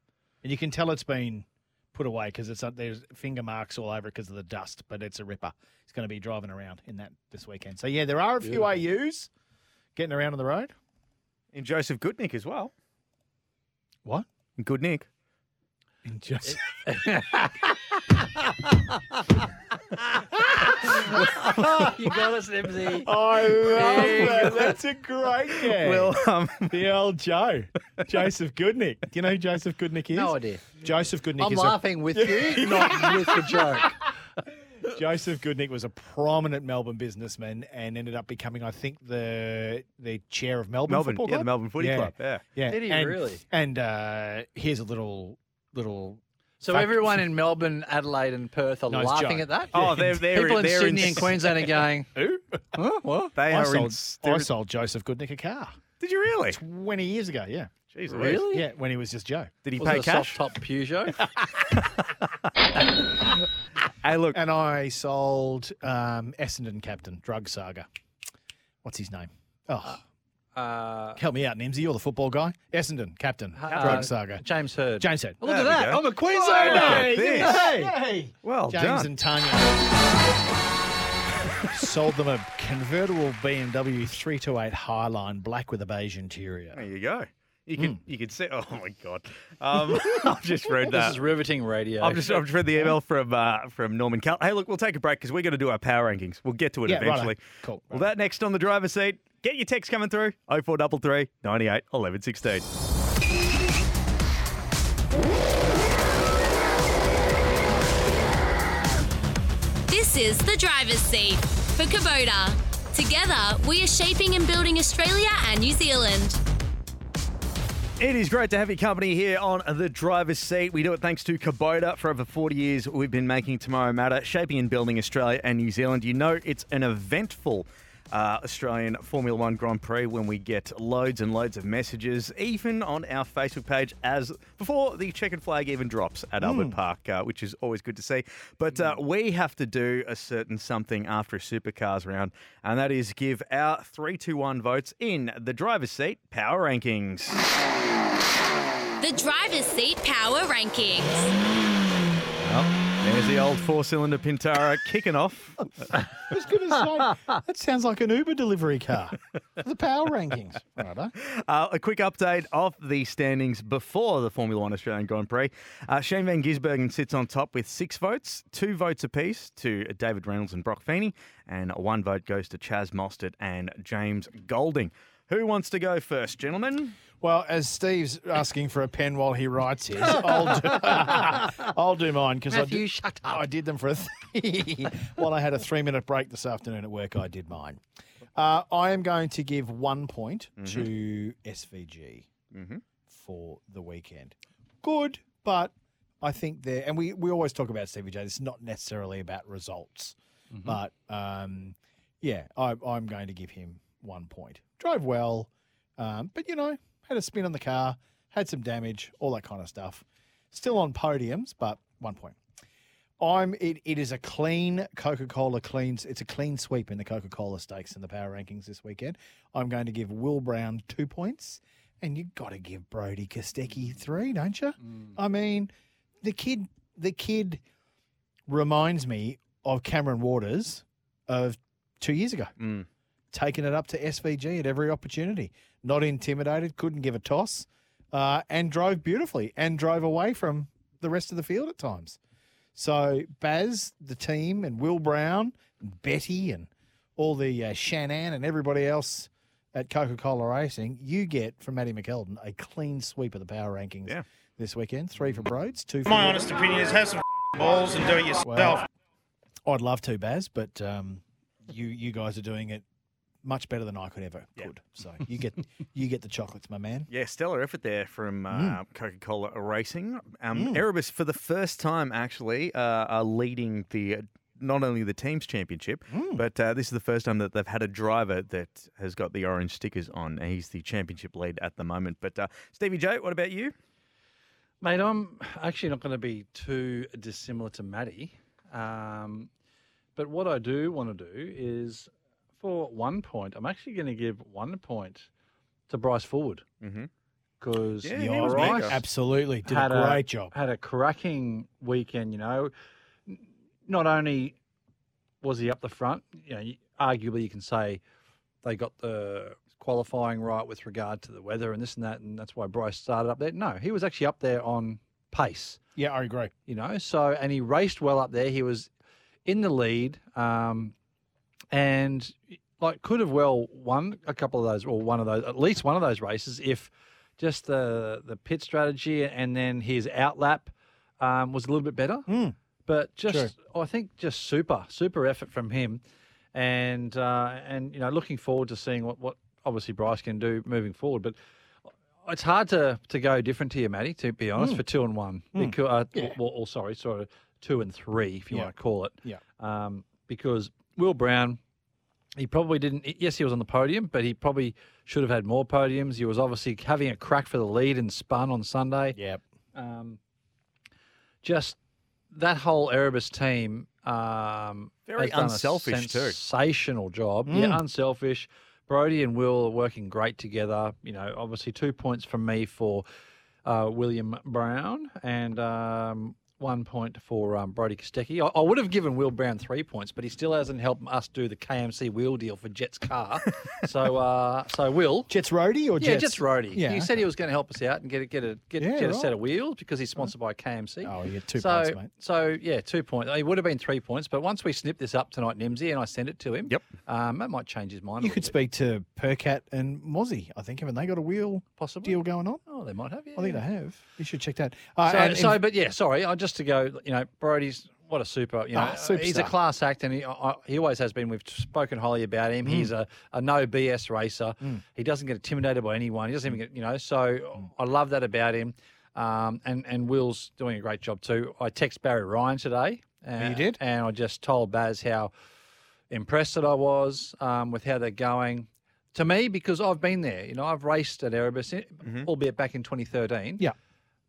and you can tell it's been put away because it's uh, there's finger marks all over it because of the dust. But it's a ripper. It's going to be driving around in that this weekend. So yeah, there are a few AUs getting around on the road. In Joseph Gutnick as well. What? Gutnick. In just <laughs> <laughs> you got us, Nimsy. I love that. That's a great gag. Well, um, the old Joe, Joseph Gutnick. Do you know who Joseph Gutnick is? No idea. Joseph Gutnick I'm is laughing with you, <laughs> not with the joke. Joseph Gutnick was a prominent Melbourne businessman and ended up becoming, I think, the the chair of Melbourne. Melbourne, Football yeah, the Melbourne Footy Club, yeah. yeah. Did he and, really? And uh, here's a little little So Fact- everyone in Melbourne, Adelaide, and Perth are No, laughing Joe. at that. Oh, they're- they're- people in they're in Sydney and Queensland are <laughs> going. Who? Huh? What? They I are in. sold, s- I they're- sold Joseph Gutnick a car Did you really? 20 years ago. Yeah. Jeez, Really? Yeah, when he was just Joe. Did he Was pay it a cash? soft top Peugeot? <laughs> <laughs> Hey, look. And I sold um, Essendon captain, Drug Saga. What's his name? Oh, uh, help me out, Nimsy. You're the football guy. Essendon captain, uh, Drug Saga. James Hird. James said, Look There at we that. go. I'm a Queenslander. Look at this. Hey, Well James done. and Tanya <laughs> sold them a convertible BMW 328 Highline, black with a beige interior. There you go. You can you can see. Oh my god! Um, <laughs> I've just read that. This is riveting radio. I've just, I've just read the email from uh, from Norman Cal. Hey, look, we'll take a break because we're going to do our power rankings. We'll get to it Yeah, righto. eventually. Cool. Well, that next on the driver's seat. Get your text coming through 0433 98 11 16. This is the driver's seat for Kubota. Together, we are shaping and building Australia and New Zealand. It is great to have your company here on the driver's seat. We do it thanks to Kubota. For over 40 years, we've been making Tomorrow Matter, shaping and building Australia and New Zealand. You know, it's an eventful uh, Australian Formula One Grand Prix when we get loads and loads of messages, even on our Facebook page, as before the checkered flag even drops at Albert Park, uh, which is always good to see. But uh, we have to do a certain something after a supercars round, and that is give our 3 2 1 votes in the driver's seat power rankings. The driver's seat power rankings. There's the old four-cylinder Pintara kicking off. I was going to say, that sounds like an Uber delivery car. the power rankings. Righto. Uh, a quick update of the standings before the Formula One Australian Grand Prix. Uh, Shane Van Gisbergen sits on top with six votes, two votes apiece to David Reynolds and Brock Feeney, and one vote goes to Chaz Mostert and James Golding. Who wants to go first, gentlemen? Well, as Steve's asking for a pen while he writes his, I'll do, <laughs> I'll do mine because I, did- shut up. I did them for a th- <laughs> while I had a three minute break this afternoon at work. I did mine. Uh, I am going to give one point to SVG Mhm. for the weekend. Good, but I think there, and we, we always talk about CVJ. This is not necessarily about results, but um, yeah, I, I'm going to give him one point. Drove well, um, but you know, had a spin on the car, had some damage, all that kind of stuff. Still on podiums, but one point. I'm it, it is a clean Coca-Cola cleans it's a clean sweep in the Coca-Cola stakes in the power rankings this weekend. I'm going to give Will Brown two points, and you got to give Brodie Kostecki three, don't you? I mean, the kid the kid reminds me of Cameron Waters of two years ago, Mm. taking it up to SVG at every opportunity. Not intimidated, couldn't give a toss, uh, and drove beautifully and drove away from the rest of the field at times. So Baz, the team, and Will Brown, and Betty, and all the uh, Shannon and everybody else at Coca Cola Racing, you get from Matty McKeldin a clean sweep of the power rankings Yeah. this weekend. Three for Broads, two for. My honest opinion is have some balls and do it yourself. Well, I'd love to, Baz, but um, you you guys are doing it much better than I could ever could. So you get you get the chocolates, my man. Yeah, stellar effort there from uh, Mm. Coca Cola Racing. Um, Erebus, for the first time, actually, uh, are leading the. Not only the team's championship, Mm. but uh, this is the first time that they've had a driver that has got the orange stickers on. and He's the championship lead at the moment. But uh, Stevie J, what about you? Mate, I'm actually not going to be too dissimilar to Matty. Um, but what I do want to do is, for one point, I'm actually going to give one point to Bryce Fullwood Mm-hmm. because Yeah, he was Right, mega. absolutely, did had a great job. Had a cracking weekend. You know, not only was he up the front, you know, arguably you can say they got the qualifying right with regard to the weather and this and that, and that's why Bryce started up there. No, he was actually up there on pace Yeah, I agree. you know. So and he raced well up there. He was in the lead, um, and like could have well won a couple of those or one of those, at least one of those races if just the the pit strategy and then his outlap um, was a little bit better. Mm. But just True. I think just super super effort from him, and uh, and you know looking forward to seeing what what obviously Bryce can do moving forward. But it's hard to, to go different to you, Matty, to be honest, Mm. for two and one. Mm. Because, uh, Yeah. well, or sorry, sort of two and three, if you Yeah. want to call it. Yeah. Um, because Will Brown, he probably didn't. Yes, he was on the podium, but he probably should have had more podiums. He was obviously having a crack for the lead and spun on Sunday. Yep. Um, just that whole Erebus team. Um, Very has done a unselfish too. Sensational job. Mm. Yeah, unselfish. Brodie and Will are working great together. You know, obviously two points from me for uh, William Brown and um, one point for um, Brodie Kostecki. I, I would have given Will Brown three points, but he still hasn't helped us do the KMC wheel deal for Jet's car. <laughs> so, uh, so Will Jets roadie or yeah, Jets? Jets roadie. Yeah. He said he was going to help us out and get a, get a get, Yeah, get a set of wheels because he's sponsored by KMC. Oh, you get two so, points, mate. So yeah, two points. It would have been three points, but once we snip this up tonight, Nimsy, and I send it to him, yep, um, that might change his mind. You could little speak to Percat and Mozzie. I think haven't they got a wheel possible deal going on? Oh, they might have. Yeah, I think they have. You should check that. Uh, so, and so, but yeah, sorry. I just to go. You know, Brodie's what a super. You know, Ah, he's a class act, and he, I, he always has been. We've spoken highly about him. Mm. He's a, a no BS racer. Mm. He doesn't get intimidated by anyone. He doesn't even get. You know, so I love that about him. Um, and and Will's doing a great job too. I text Barry Ryan today. Uh, You did? and I just told Baz how impressed that I was um, with how they're going. To me, because I've been there, you know, I've raced at Erebus, eh, albeit back in 2013. Yeah.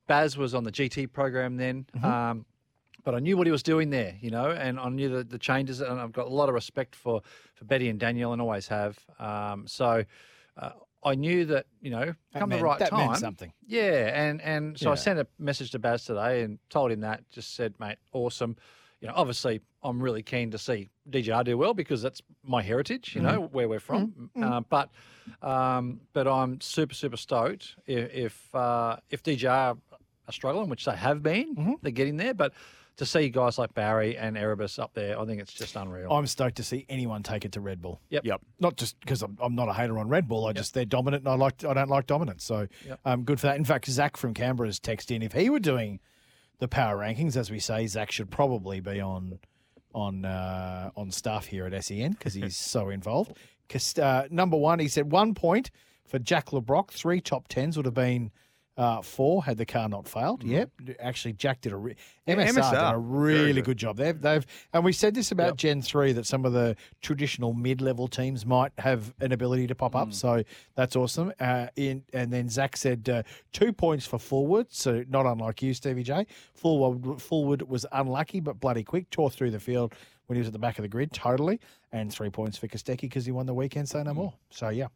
Baz was on the GT program then, Mhm. um, but I knew what he was doing there, you know, and I knew the, the changes, and I've got a lot of respect for, for Betty and Daniel, and always have. Um, so uh, I knew that, you know, That come meant- the right that meant time. something. Yeah, and and so I sent a message to Baz today and told him that. Just said, mate, awesome. You know, obviously, I'm really keen to see DJR do well because that's my heritage. You know, where we're from. Uh, but um, but I'm super super stoked if if, uh, if DJR are struggling, which they have been. They're getting there, but. To see guys like Barry and Erebus up there, I think it's just unreal. I'm stoked to see anyone take it to Red Bull. Yep. Yep. Not just because I'm, I'm not a hater on Red Bull. I just they're dominant, and I like I don't like dominance. So Yep. um, good for that. In fact, Zach from Canberra has texted in if he were doing the power rankings, as we say, Zach should probably be on on uh, on staff here at SEN because he's <laughs> so involved. 'Cause, uh, number one, he said one point for Jack Le Brocq. Three top tens would have been. Uh, four had the car not failed. Yep, actually, Jack did a re- Yeah, MSR, did a really good. good job. They've they've and we said this about Gen three that some of the traditional mid level teams might have an ability to pop Mm. up. So that's awesome. Uh, in and then Zach said uh, two points for Fullwood, so not unlike you, Stevie J. Fullwood forward was unlucky but bloody quick, tore through the field when he was at the back of the grid, totally. And three points for Kostecki because he won the weekend. Say no more. So yeah.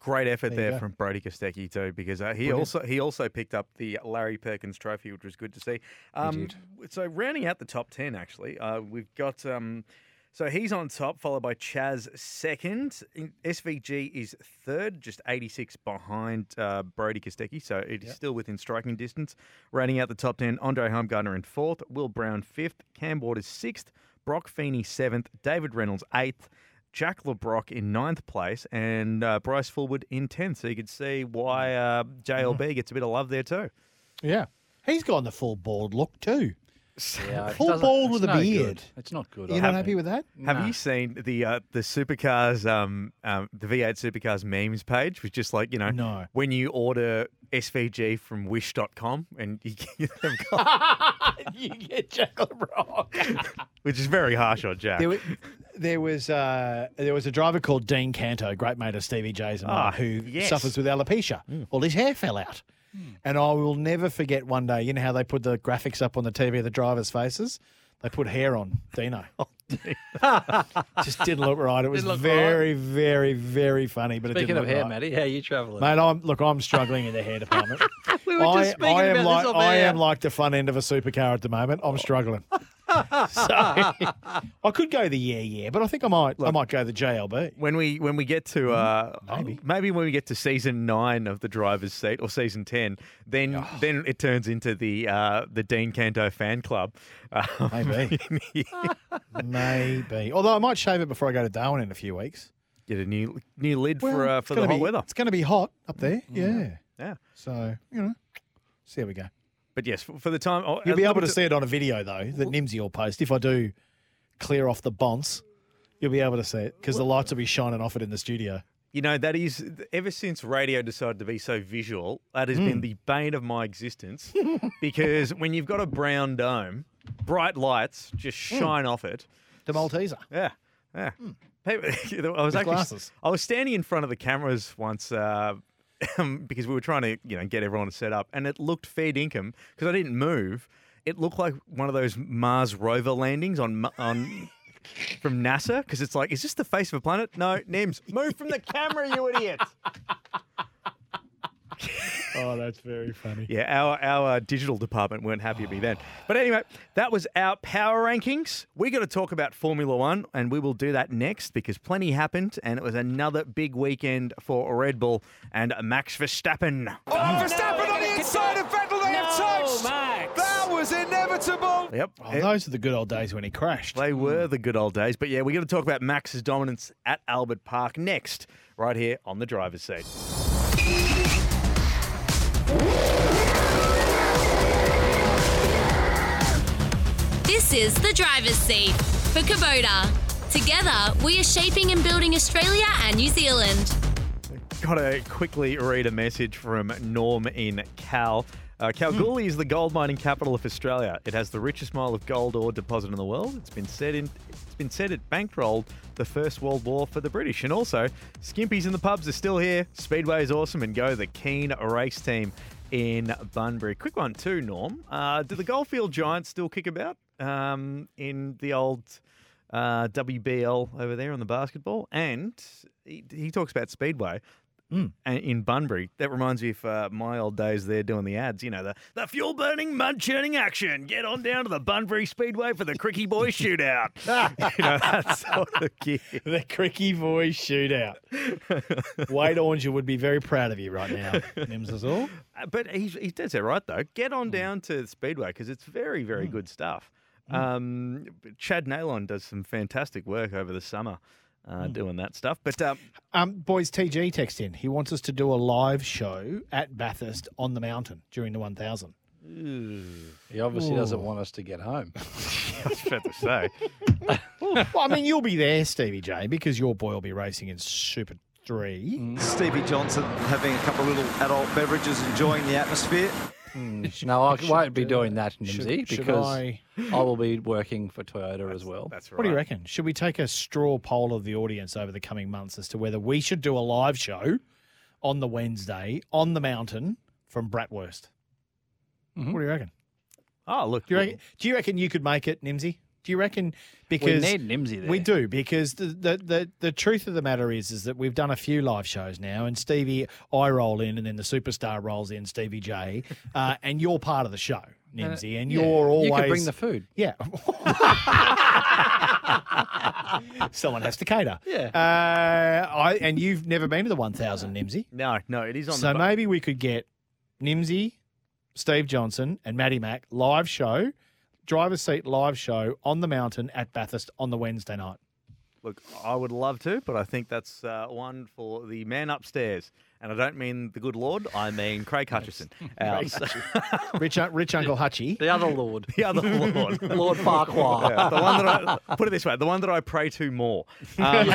Great effort There there from Brodie Kostecki too, because uh, he Brilliant. also he also picked up the Larry Perkins Trophy, which was good to see. Um, So rounding out the top ten, actually, uh, we've got. Um, so he's on top, followed by Chaz second. SVG is third, just 86 behind uh, Brodie Kostecki, so it is still within striking distance. Rounding out the top 10, Andre Heimgartner in fourth, Will Brown fifth, Cam Waters sixth, Brock Feeney seventh, David Reynolds eighth, Jack Le Brocq in ninth place, and uh, Bryce Fullwood in 10th. So you could see why uh, JLB gets a bit of love there too. Yeah. He's gone the full bald look too. Yeah, it full bald with a no beard. good. It's not good. You're not happy with that? Have Nah. you seen the uh, the supercars um, um the V8 supercars memes page? Was just like you know No. when you order SVG from Wish.com and you get <laughs> them got, <laughs> you get Jack Le Brocq. <laughs> which is very harsh on Jack. There, wa- there was uh, there was a driver called Dean Canto, great mate of Stevie J's and mine, Ah, who yes. suffers with alopecia. Well, his hair fell out, Hmm. and I will never forget one day. You know how they put the graphics up on the TV of the drivers' faces? They put hair on Dino. <laughs> Oh, <laughs> Just didn't look right. It was Didn't look very, very, very funny. But it Speaking didn't of look hair, right. Matty, how are you travelling? Mate, I'm look. I'm struggling in the hair department. <laughs> We were just I, speaking I am about like this off I air. am like the front end of a supercar at the moment. I'm struggling. <laughs> so I could go the yeah yeah, but I think I might I might go the JLB. when we when we get to uh, maybe. maybe when we get to season nine of the driver's seat or season ten, then Oh. then it turns into the uh, the Dean Canto fan club. Um, <laughs> Maybe. Maybe. Although I might shave it before I go to Darwin in a few weeks. Get a new new lid Well, for uh, for the hot be- weather. It's going to be hot up there. Yeah. Yeah. So you know, see how we go. But yes, for, for the time oh, You'll be able to at- see it on a video though that Nimsy will post. If I do clear off the bonce, you'll be able to see it because the lights will be shining off it in the studio. You know, that is, ever since radio decided to be so visual, that has been Mm. the bane of my existence. <laughs> because when you've got a brown dome, bright lights just Mm. shine off it. The Malteser. Yeah, yeah. People, <laughs> I was With actually, glasses. I was standing in front of the cameras once uh, <laughs> because we were trying to, you know, get everyone to set up, and it looked fair dinkum because I didn't move. It looked like one of those Mars rover landings on on from NASA because it's like, is this the face of a planet? No, Nims, move from the <laughs> camera, you idiot. Oh, that's very funny. Yeah, our our uh, digital department weren't happy with me then. But anyway, that was our power rankings. We got to talk about Formula One, and we will do that next because plenty happened, and it was another big weekend for Red Bull and Max Verstappen. Oh, Verstappen on the inside of Vettel, they have touched. Max. That was inevitable. Yep. Oh, those are the good old days when he crashed. They hmm. were the good old days. But yeah, we're going to talk about Max's dominance at Albert Park next, right here on the driver's seat. This is the driver's seat for Kubota. Together, we are shaping and building Australia and New Zealand. Got to quickly read a message from Norm in Cal. Uh, Kalgoorlie is the gold mining capital of Australia. It has the richest mile of gold ore deposit in the world. It's been said in it's been said it bankrolled the First World War for the British. And also, Skimpies in the pubs are still here. Speedway is awesome, and go the keen race team in Bunbury. Quick one too, Norm. Uh, do the Goldfield Giants still kick about um, in the old uh, WBL over there on the basketball? And he, he talks about Speedway. And in Bunbury, that reminds me of uh, my old days there doing the ads. You know, the, the fuel burning, mud churning action. Get on down to the Bunbury Speedway for the Cricky Boys <laughs> shootout. you know, that sort of gear. <laughs> the Cricky Boys shootout. Wade Oranger would be very proud of you right now, Nims is all. Uh, But he's, he's dead set right, though. Get on down to the Speedway because it's very, very good stuff. Um, Chad Nalon does some fantastic work over the summer uh, doing that stuff. But um, Um, boys, TG text in. He wants us to do a live show at Bathurst on the mountain during the 1000. He obviously doesn't want us to get home. <laughs> I was about to say. <laughs> well, I mean, you'll be there, Stevie J, because your boy will be racing in Super 3. Stevie Johnson having a couple of little adult beverages, enjoying the atmosphere. No, I won't be doing that, should- Nimsy, because I- I... will be working for Toyota as well. That's right. What do you reckon? Should we take a straw poll of the audience over the coming months as to whether we should do a live show on the Wednesday on the mountain from Bratwurst? Mm-hmm. What do you reckon? Oh, look. Do you reckon, do you reckon you could make it, Nimsy? Do you reckon? Because we need Nimsy We do because the, the the the truth of the matter is is that we've done a few live shows now, and Stevie, I roll in, and then the superstar rolls in, Stevie J, <laughs> uh, and you're part of the show, Nimsy, and yeah, you're always you can bring the food. Yeah. <laughs> Someone has to cater. Yeah. Uh, I and you've never been to the 1000, Nimsy. No, no, it is on So maybe we could get Nimsy, Steve Johnson, and Matty Mack live show, driver's seat live show on the mountain at Bathurst on the Wednesday night. Look, I would love to, but I think that's uh, one for the man upstairs. And I don't mean the good Lord, I mean Craig Hutchison. <laughs> Our- <laughs> Rich, Rich Uncle Hutchie. The other Lord. the other Lord. <laughs> Lord Farquhar. Yeah, the one that I, put it this way, the one that I pray to more. Um,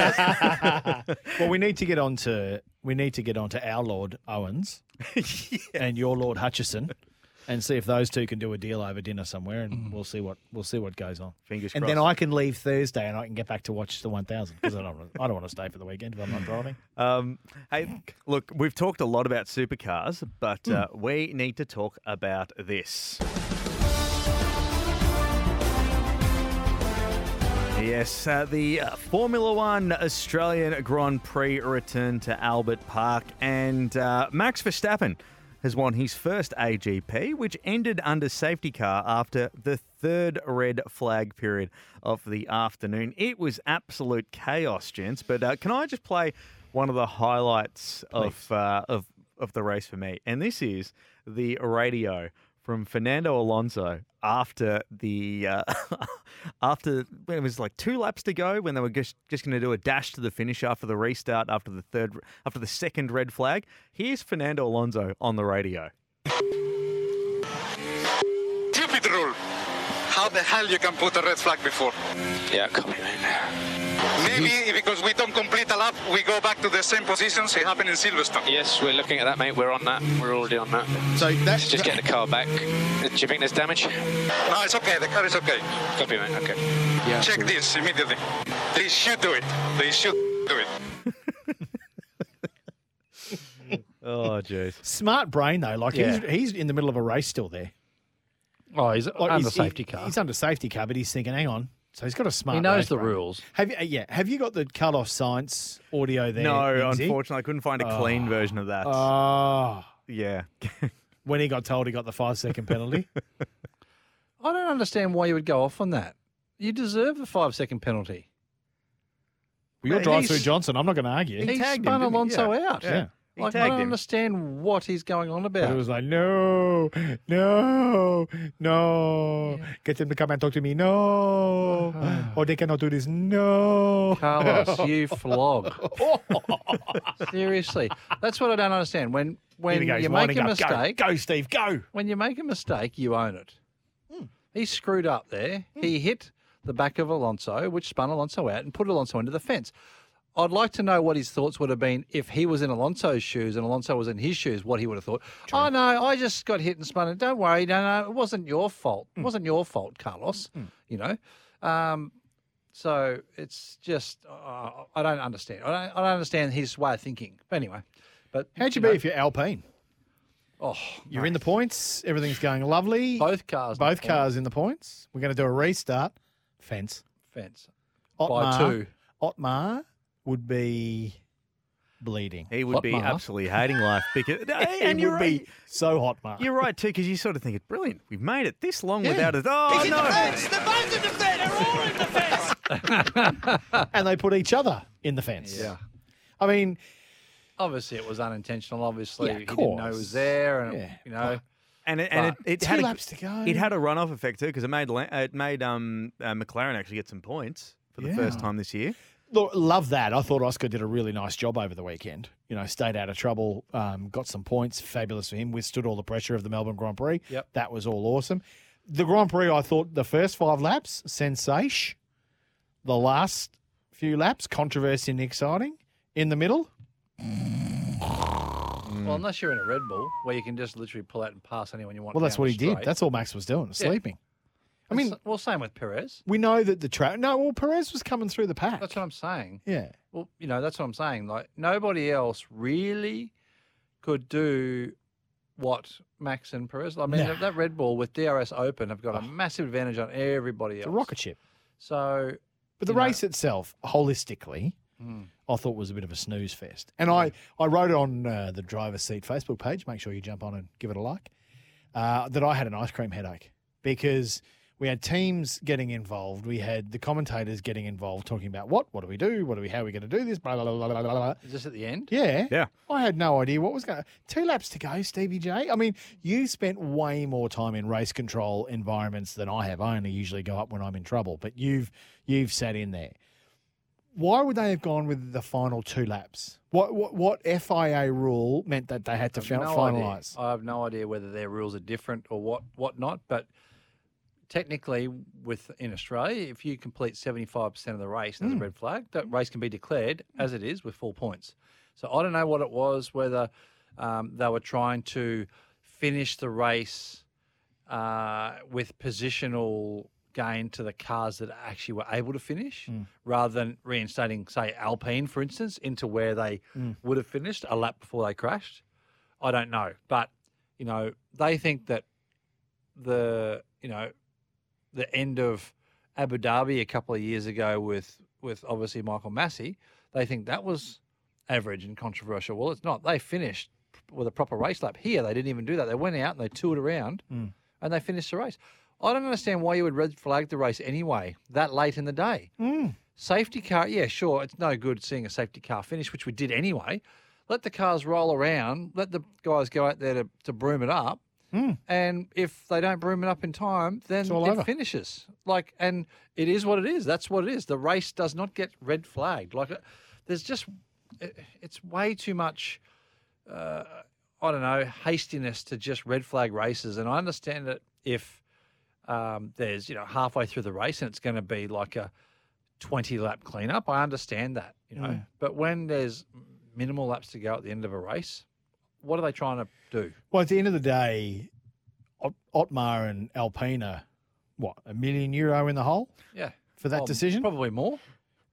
well, we need to get on to we need to get on to our Lord Owens and your Lord Hutchison, and see if those two can do a deal over dinner somewhere, and we'll see what we'll see what goes on. Fingers and crossed. then I can leave Thursday, and I can get back to watch the 1000 because I don't I don't want to stay for the weekend if I'm not <laughs> driving. Um, hey, look, we've talked a lot about supercars, but uh, we need to talk about this. Yes, uh, the uh, Formula One Australian Grand Prix returned to Albert Park, and uh, Max Verstappen has won his first AGP, which ended under safety car after the third red flag period of the afternoon. It was absolute chaos, gents. But uh, can I just play one of the highlights of, uh, of of the race for me? And this is the radio from Fernando Alonso after the uh, <laughs> after when it was like two laps to go when they were just just going to do a dash to the finish after the restart after the third after the second red flag. Here's Fernando Alonso on the radio. Stupid rule. How the hell you can put a red flag before? Yeah, come on, man. Maybe because we don't complete a lap, we go back to the same positions. It happened in Silverstone. Yes, we're looking at that, mate. We're on that. We're already on that. So that's just getting the car back. Do you think there's damage? No, it's okay. The car is okay. Copy, mate. Okay. Yeah, Check this immediately. They should do it. They should do it. <laughs> Oh, jeez. Smart brain though. Like Yeah. he's he's in the middle of a race still there. Oh, he's Like, under he's- safety he- car. He's under safety car, but he's thinking, hang on. So he's got a smart. He knows race the brain. rules. Have you? uh, Yeah. Have you got the Carlos Sainz audio there? No, Iggsy? unfortunately, I couldn't find a clean Oh. version of that. Oh. yeah. <laughs> When he got told he got the five second penalty. <laughs> I don't understand why you would go off on that. You deserve the five second penalty. Well, you're Mate, drive through Johnson. I'm not going to argue. He, spun Alonso out. Yeah. Like, I don't understand what he's going on But about. it was like, no, no, no. Get them to come and talk to me. No. <sighs> or they cannot do this. No. Carlos, <laughs> you flog. Seriously, that's what I don't understand. When when Here you make a up. Mistake, go, Steve, go. When you make a mistake, you own it. Hmm. He screwed up there. He hit the back of Alonso, which spun Alonso out and put Alonso into the fence. I'd like to know what his thoughts would have been if he was in Alonso's shoes and Alonso was in his shoes. What he would have thought. Oh no, I just got hit and spun it. Don't worry, no, no, it wasn't your fault. Hmm. It wasn't your fault, Carlos. You know. Um, so it's just uh, I don't understand. I don't, I don't understand his way of thinking. But anyway, but How'd you know, be if you're Alpine? Oh, You're in the points. Everything's going lovely. Both cars. in Both point. cars in the points. We're going to do a restart. Fence. Fence. Otmar, By two. Otmar would be bleeding. He would be Otmar. absolutely hating life because, <laughs> he and you're would right. be so hot, Mark. You're right too, because you sort of think it's brilliant. We've made it this long Yeah. without it. Oh He's in no! the fence. The both in the fence. They're all in the fence. <laughs> and they put each other in the fence. Yeah. I mean, Obviously, it was unintentional. Obviously, Yeah, of he didn't know it was there, and Yeah. you know, And it, and it, it Two had laps a, to go. It had a runoff effect too, because it made it made um uh, McLaren actually get some points for the first time this year. Look, love that. I thought Oscar did a really nice job over the weekend. You know, stayed out of trouble, um, got some points. Fabulous for him. Withstood all the pressure of the Melbourne Grand Prix. Yep. That was all awesome. The Grand Prix, I thought the first five laps, sensation. The last few laps, controversy and exciting. In the middle, well, unless you're in a Red Bull where you can just literally pull out and pass anyone you want. well, that's what the he did. That's all Max was doing, Yeah. sleeping. I mean, well, same with Perez. we know that the track. No, well, Perez was coming through the pack. That's what I'm saying. Yeah. Well, you know, that's what I'm saying. Like nobody else really could do what Max and Perez. I mean, No. that- Red Bull with DRS open have got a massive advantage on everybody else. It's a rocket ship. So, But the you know- race itself, holistically, Mm. I thought was a bit of a snooze fest. And I, I wrote it on uh, the driver's seat Facebook page. Make sure you jump on and give it a like. Uh, that I had an ice cream headache because we had teams getting involved. We had the commentators getting involved, talking about what, what do we do, what do we, how are we going to do this, blah blah blah blah blah. blah. Is this at the end? Yeah, Yeah. I had no idea what was going. Two laps to go, Stevie J. I mean, you spent way more time in race control environments than I have. I only usually go up when I'm in trouble, but you've you've sat in there. Why would they have gone with the final two laps? What what, what FIA rule meant that they had to I've no finalise? idea. I have no idea whether their rules are different or what what not. But technically, with in Australia, if you complete seventy five percent of the race, Hmm. there's a red flag. That race can be declared as it is with full points. So I don't know what it was. Whether um, they were trying to finish the race uh, with positional gain to the cars that actually were able to finish, Hmm. rather than reinstating, say, Alpine, for instance, into where they Mm. would have finished a lap before they crashed. I don't know, but you know they think that the you know the end of Abu Dhabi a couple of years ago with with obviously Michael Masi, they think that was average and controversial. Well, it's not. They finished with a proper race lap. Here, they didn't even do that. They went out and they toured around Mm. and they finished the race. I don't understand why you would red flag the race anyway that late in the day. Mm. Safety car, yeah, sure. It's no good seeing a safety car finish, which we did anyway. Let the cars roll around. Let the guys go out there to, to broom it up. Mm. And if they don't broom it up in time, then it over. finishes. Like, and it is what it is. That's what it is. The race does not get red flagged. Like, uh, there's just, it, it's way too much. Uh, I don't know hastiness to just red flag races. And I understand that if um, there's you know halfway through the race and it's going to be like a 20 lap cleanup. I understand that, you know. Mm. But when there's minimal laps to go at the end of a race, what are they trying to do? Well, at the end of the day, Ot- Otmar and Alpina, what a million euro in the hole Yeah. for that Oh, decision. Probably more.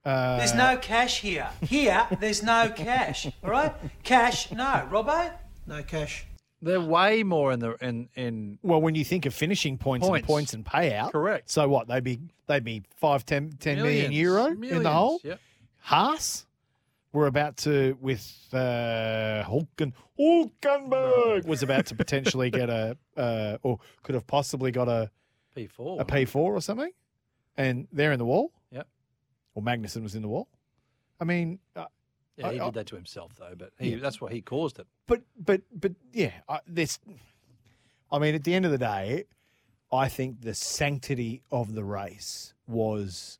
Uh, There's no cash here. Here, there's no cash. All right? Cash, no. Robbo? No cash. They're way more in the in in Well, when you think of finishing points, Points. and points and payout, Correct. So what? They'd be they'd be five, ten, ten million Millions. euro in the hole. yep. Haas, we're about to with uh, Hulken Hulkenberg was about to potentially get a uh, or could have possibly got a P4. a P four or something, and they're in the wall. Yep. Or Magnussen was in the wall. I mean, uh, Yeah, he I- I- did that to himself though, but he, Yeah. that's what he caused it. but but but yeah, I, this. I mean, at the end of the day, I think the sanctity of the race was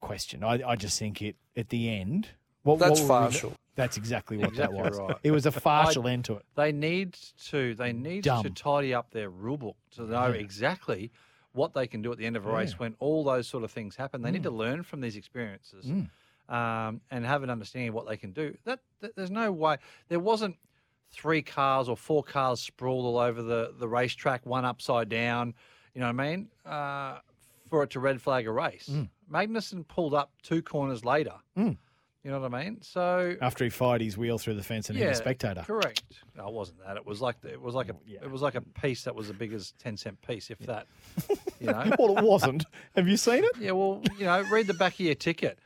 questioned. I, I just think it at the end. What, That's what partial. That's exactly what Exactly that was. right. It was a partial I- end to it. They need to they need to tidy up their rule book to know Yeah. exactly what they can do at the end of a race when all those sort of things happen. They need Mm. to learn from these experiences Mm. um, and have an understanding of what they can do. That, that there's no way there wasn't three cars or four cars sprawled all over the the racetrack, one upside down. You know what I mean? Uh, for it to red flag a race. Mm. Magnussen pulled up two corners later. You know what I mean? So After he fired his wheel through the fence and hit a spectator. Correct. No, it wasn't that. It was like it was like a it was like a piece that was as big as ten cent piece, if that. <laughs> You know. well, it wasn't. Have you seen it? Yeah. Well, you know, read the back of your ticket.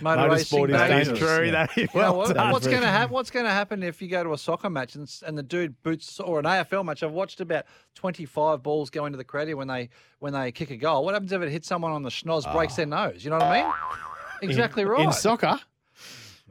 Motor <laughs> Motorsport racing is dangerous. dangerous. True, that is You know well what- done. what's going to happen? What's going to happen if you go to a soccer match and, and the dude boots or an AFL match? I've watched about twenty five balls go into the crowd when they when they kick a goal. What happens if it hits someone on the schnoz, breaks ah. their nose? You know what I mean? Exactly in, right. In soccer,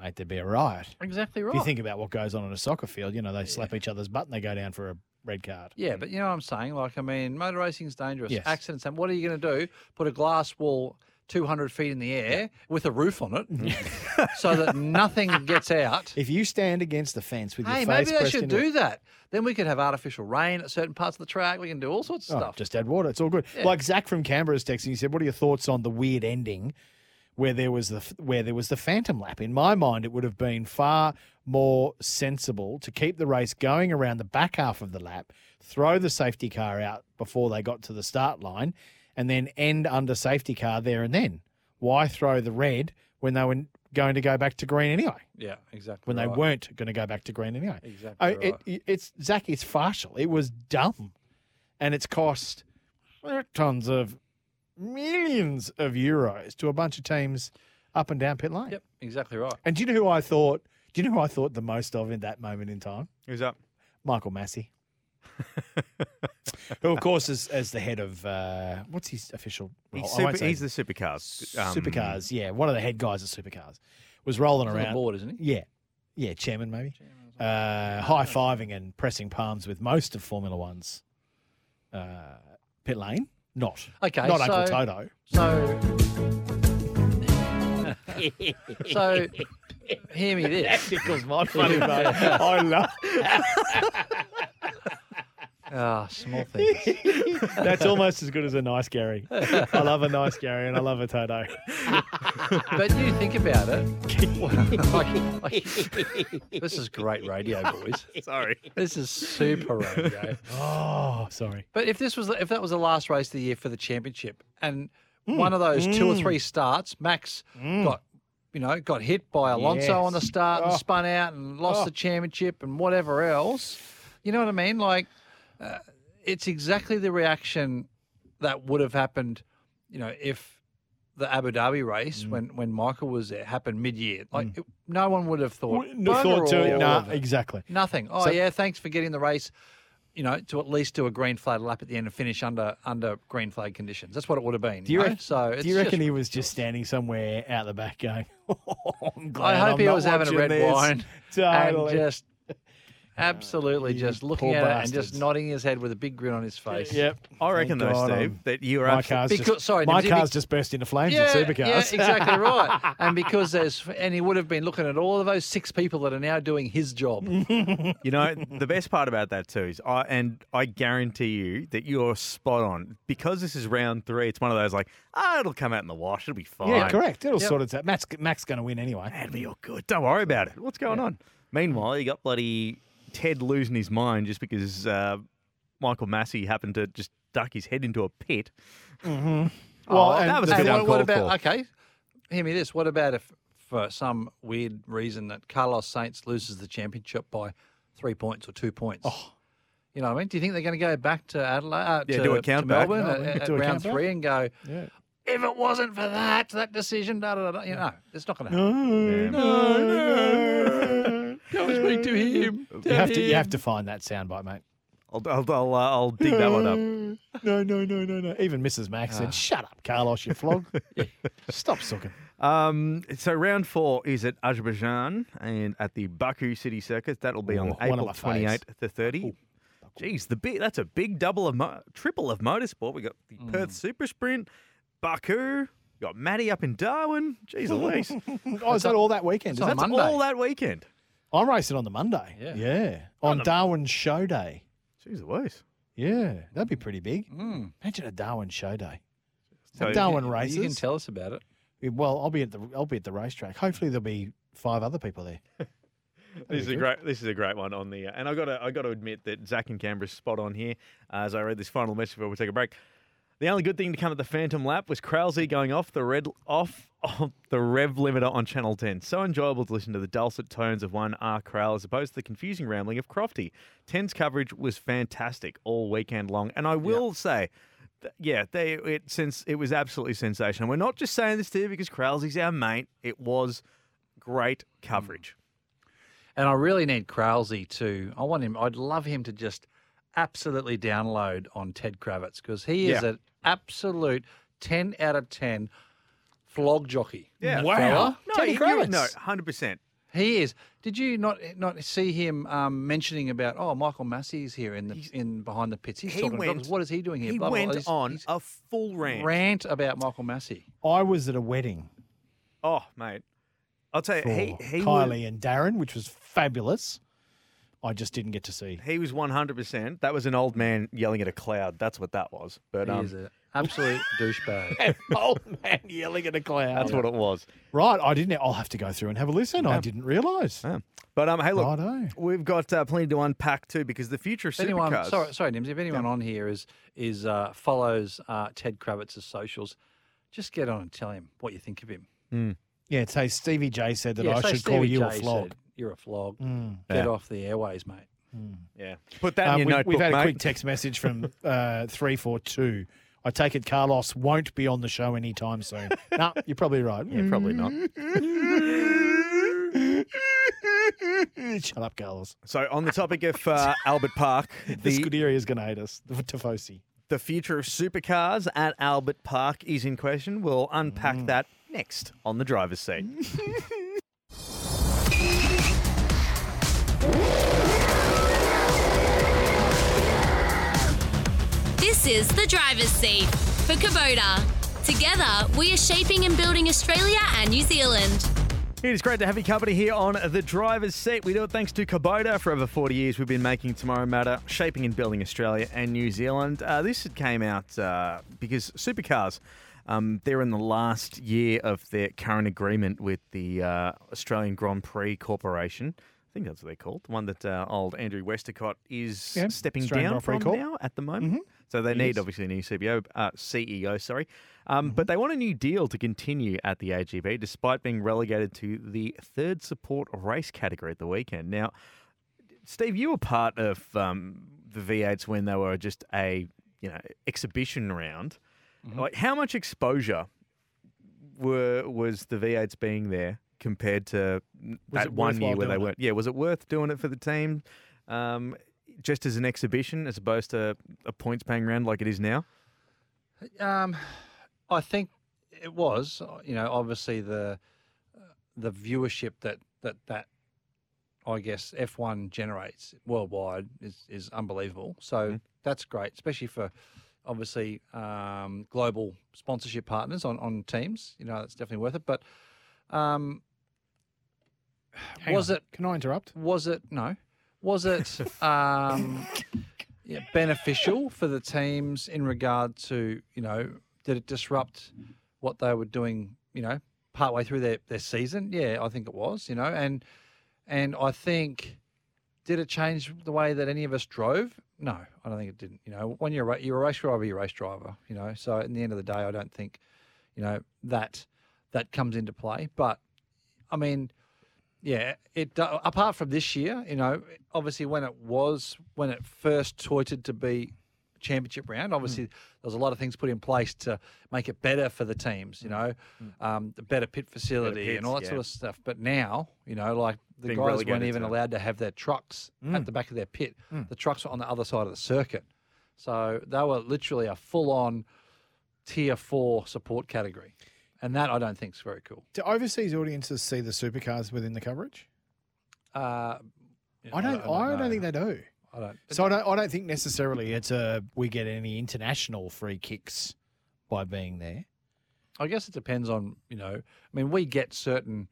mate, there'd be a riot. Exactly right. If you think about what goes on in a soccer field, you know, they slap each other's butt and they go down for a red card. Yeah, but you know what I'm saying? Like, I mean, motor racing's dangerous. Yes. Accidents. And what are you going to do? Put a glass wall 200 feet in the air with a roof on it <laughs> so that nothing gets out. If you stand against the fence with your Hey, face maybe they should do it- that. Then we could have artificial rain at certain parts of the track. We can do all sorts of Oh, stuff. just add water. It's all good. Yeah. Like Zach from Canberra's texting. He said, "What are your thoughts on the weird ending, where there was the where there was the phantom lap? In my mind, it would have been far more sensible to keep the race going around the back half of the lap, throw the safety car out before they got to the start line, and then end under safety car there and then. Why throw the red when they were going to go back to green anyway? Yeah, exactly. When they weren't going to go back to green anyway. Exactly Oh, right. it, it's Zach. It's partial. It was dumb, and it's cost eh, tons of millions of euros to a bunch of teams up and down pit lane. Yep, exactly right. And do you know who I thought? Do you know who I thought the most of in that moment in time? Who's up? Michael Masi. <laughs> Who, of course, is as the head of uh, what's his official role? He's, I super, say- he's the supercars. um, supercars. Yeah, one of the head guys at supercars was rolling He's on the around. board, isn't he? Yeah, yeah, chairman maybe. Uh, high fiving and pressing palms with most of Formula One's uh, pit lane. Not Okay, not Uncle so- Toto. So, <laughs> so hear me this. That tickles my funny bone. I love. <laughs> Ah, small things. <laughs> That's almost as good as a nice Gary. I love a nice Gary and I love a Toto. but you think about it. <laughs> like, like- this is great radio, boys. Sorry. This is super radio. Oh, sorry. But if this was if that was the last race of the year for the championship, and one of those two or Mm. three starts, Max got you know got hit by Alonso on the start and Oh. spun out and lost Oh. the championship and whatever else. You know what I mean? Like uh, it's exactly the reaction that would have happened. You know if. The Abu Dhabi race, when, when Michael was there, happened mid year. Like it, no one would have thought. Wouldn't thought to- nah, exactly. Nothing. Oh So- yeah, thanks for getting the race. You know, to at least do a green flag lap at the end and finish under under green flag conditions. That's what it would have been. Do you, reckon, So it's do you reckon he was just standing somewhere out the back going, <laughs> "Oh, I'm glad I hope I'm he was having a red this." wine <laughs> Totally. and just Absolutely, just looking poor at it and bastards. just nodding his head with a big grin on his face. Yep. I reckon Thank though, God Steve, I'm- that you are my absolutely car's Because- just, sorry, my Nimsy, car's be- just burst into flames Yeah, in supercars. yeah, <laughs> exactly right. And because there's, and he would have been looking at all of those six people that are now doing his job. <laughs> You know, the best part about that too is, I and I guarantee you that you're spot on because this is round three. It's one of those like, ah, it'll come out in the wash. It'll be fine. yeah, correct. It'll Yep. sort itself. Matt's, Mac's going to win anyway. It'll be all good. Don't worry about it. What's going on? Meanwhile, you got bloody Ted losing his mind just because uh, Michael Masi happened to just duck his head into a pit. Mm-hmm. Oh, Well, that was a bit what, what about, for. okay, hear me this. What about if, for some weird reason, that Carlos Sainz loses the championship by three points or two points? Oh. You know what I mean? Do you think they're going to go back to Adelaide, uh, Yeah, to, do a to count back. Melbourne No, at, at round three and go, Yeah. if it wasn't for that, that decision, da da da, da. You know, it's not going to happen. No, happen. no, no. Go and speak to him. You have to, you have to find that soundbite, mate. I'll I'll I'll, uh, I'll dig that one up. <laughs> No, no, no, no, no. Even Mrs. Max said, "Shut up, Carlos, you flog. <laughs> Stop sucking." Um, so round four is at Azerbaijan and at the Baku City Circuit. That'll be on one of April my faves. twenty eighth to thirty. Geez, the big that's a big double of mo- triple of motorsport. We got the Mm. Perth Super Sprint, Baku. We got Matty up in Darwin. Jeez <laughs> Louise. Oh, is that all that weekend? Is that That's Monday. all that weekend. I'm racing on the Monday. Yeah. yeah. On Darwin Show Day. Jeez Louise. Yeah, that'd be pretty big. Mm. Imagine a Darwin Show Day. So At Darwin You can tell us about it. Yeah, Well, I'll be at the I'll be at the racetrack. Hopefully, there'll be five other people there. <laughs> This is be a great. This is a great one on the. Uh, and I got to. I got to admit that Zach and Canberra's spot on here. Uh, as I read this final message before we take a break. The only good thing to come at the Phantom Lap was Krause going off the red off, the rev limiter on Channel 10. So enjoyable to listen to the dulcet tones of one R Crowell as opposed to the confusing rambling of Crofty. 10's coverage was fantastic all weekend long, and I will say. th- Yeah, they it since it was absolutely sensational. We're not just saying this to you because Krause's our mate. It was great hmm. coverage. And I really need Krause to. I want him. I'd love him to just absolutely download on Ted Kravitz because he is Yeah. an absolute ten out of ten flog jockey. Yeah. Fella. No, Teddy Kravitz. no, hundred percent. He is. Did you not not see him um, mentioning about? Oh, Michael Masi's here in the in behind the pits. He's He talking went- about what is he doing here? He Blah, blah, blah. went He's- on he's a full rant. rant about Michael Masi. I was at a wedding Oh, mate, I'll tell you, he he Kylie was, and Darren, which was fabulous. I just didn't get to see. he was one hundred percent. That was an old man yelling at a cloud. That's what that was. But He um, is <laughs> an absolute douchebag. old man yelling at a cloud. that's what it was. Right, I didn't. I'll have to go through and have a listen. I didn't realise. Yeah. But um, hey, look, Righto. we've got uh, plenty to unpack too because the future of If anyone, supercars. sorry, sorry, Nims, if anyone on here is is uh, follows uh, Ted Kravitz's socials, just get on and tell him what you think of him. Yeah, say Stevie J said that Yeah, I say should call Stevie you a J flog. said, You're a flog. Mm. Get Yeah. off the airways, mate. Yeah, put that Um, in we, your notebook, we've had mate. a quick text message from <laughs> uh, three four two. I take it Carlos won't be on the show anytime soon. <laughs> no, you're probably right. Yeah, probably not. <laughs> Shut up, Carlos. So on the topic of uh, Albert Park, The the Scuderia is going to hate us. The Tifosi. the future of supercars at Albert Park is in question. We'll unpack Mm. that next on the driver's seat. This is the driver's seat for Kubota. Together, we are shaping and building Australia and New Zealand. It is great to have your company here on the driver's seat. We do it thanks to Kubota. For over 40 years, we've been making Tomorrow Matter, shaping and building Australia and New Zealand. Uh, this came out uh, because supercars, um, they're in the last year of their current agreement with the uh, Australian Grand Prix Corporation. I think that's what they're called. The one that uh, old Andrew Westacott is Yeah, stepping Australian down Grand Prix from Corp. now at the moment. So they He need obviously a new CBO, uh, CEO, sorry. Um, But they want a new deal to continue at the AGP despite being relegated to the third support race category at the weekend. Now, Steve, you were part of um, the V8s when they were just a you know exhibition round. Like, how much exposure were was the V8s being there compared to Was that one year where they weren't? Yeah, was it worth doing it for the team? Um, just as an exhibition, as opposed to a points paying round like it is now. Um, I think it was. You know, obviously the the viewership that that that I guess F1 generates worldwide is is unbelievable. So that's great, especially for obviously um, global sponsorship partners on on teams. You know, that's definitely worth it. But um, Hang was on. it? Can I interrupt? Was it no? Was it um, yeah, beneficial for the teams in regard to you know did it disrupt what they were doing? You know, partway through their, their season. Yeah, I think it was. You know, and and I think did it change the way that any of us drove? No, I don't think it didn't. You know, when you're a, you're a race driver, you're a race driver. You know, so in the end of the day, I don't think you know that that comes into play. But I mean, yeah, it do- apart from this year, you know, obviously when it was when it first touted to be championship round, obviously there was a lot of things put in place to make it better for the teams. You know, um, the better pit facility pits, and all that yeah. sort of stuff. But now, you know, like the Being guys weren't even allowed to have their trucks Mm. at the back of their pit. Mm. The trucks were on the other side of the circuit, so they were literally a full-on tier four support category, and that I don't think is very cool. Do overseas audiences see the supercars within the coverage? Uh, I don't. I don't, think they do. I don't. So I don't. I don't think necessarily it's a we get any international free kicks by being there. I guess it depends on you know. I mean, we get certain,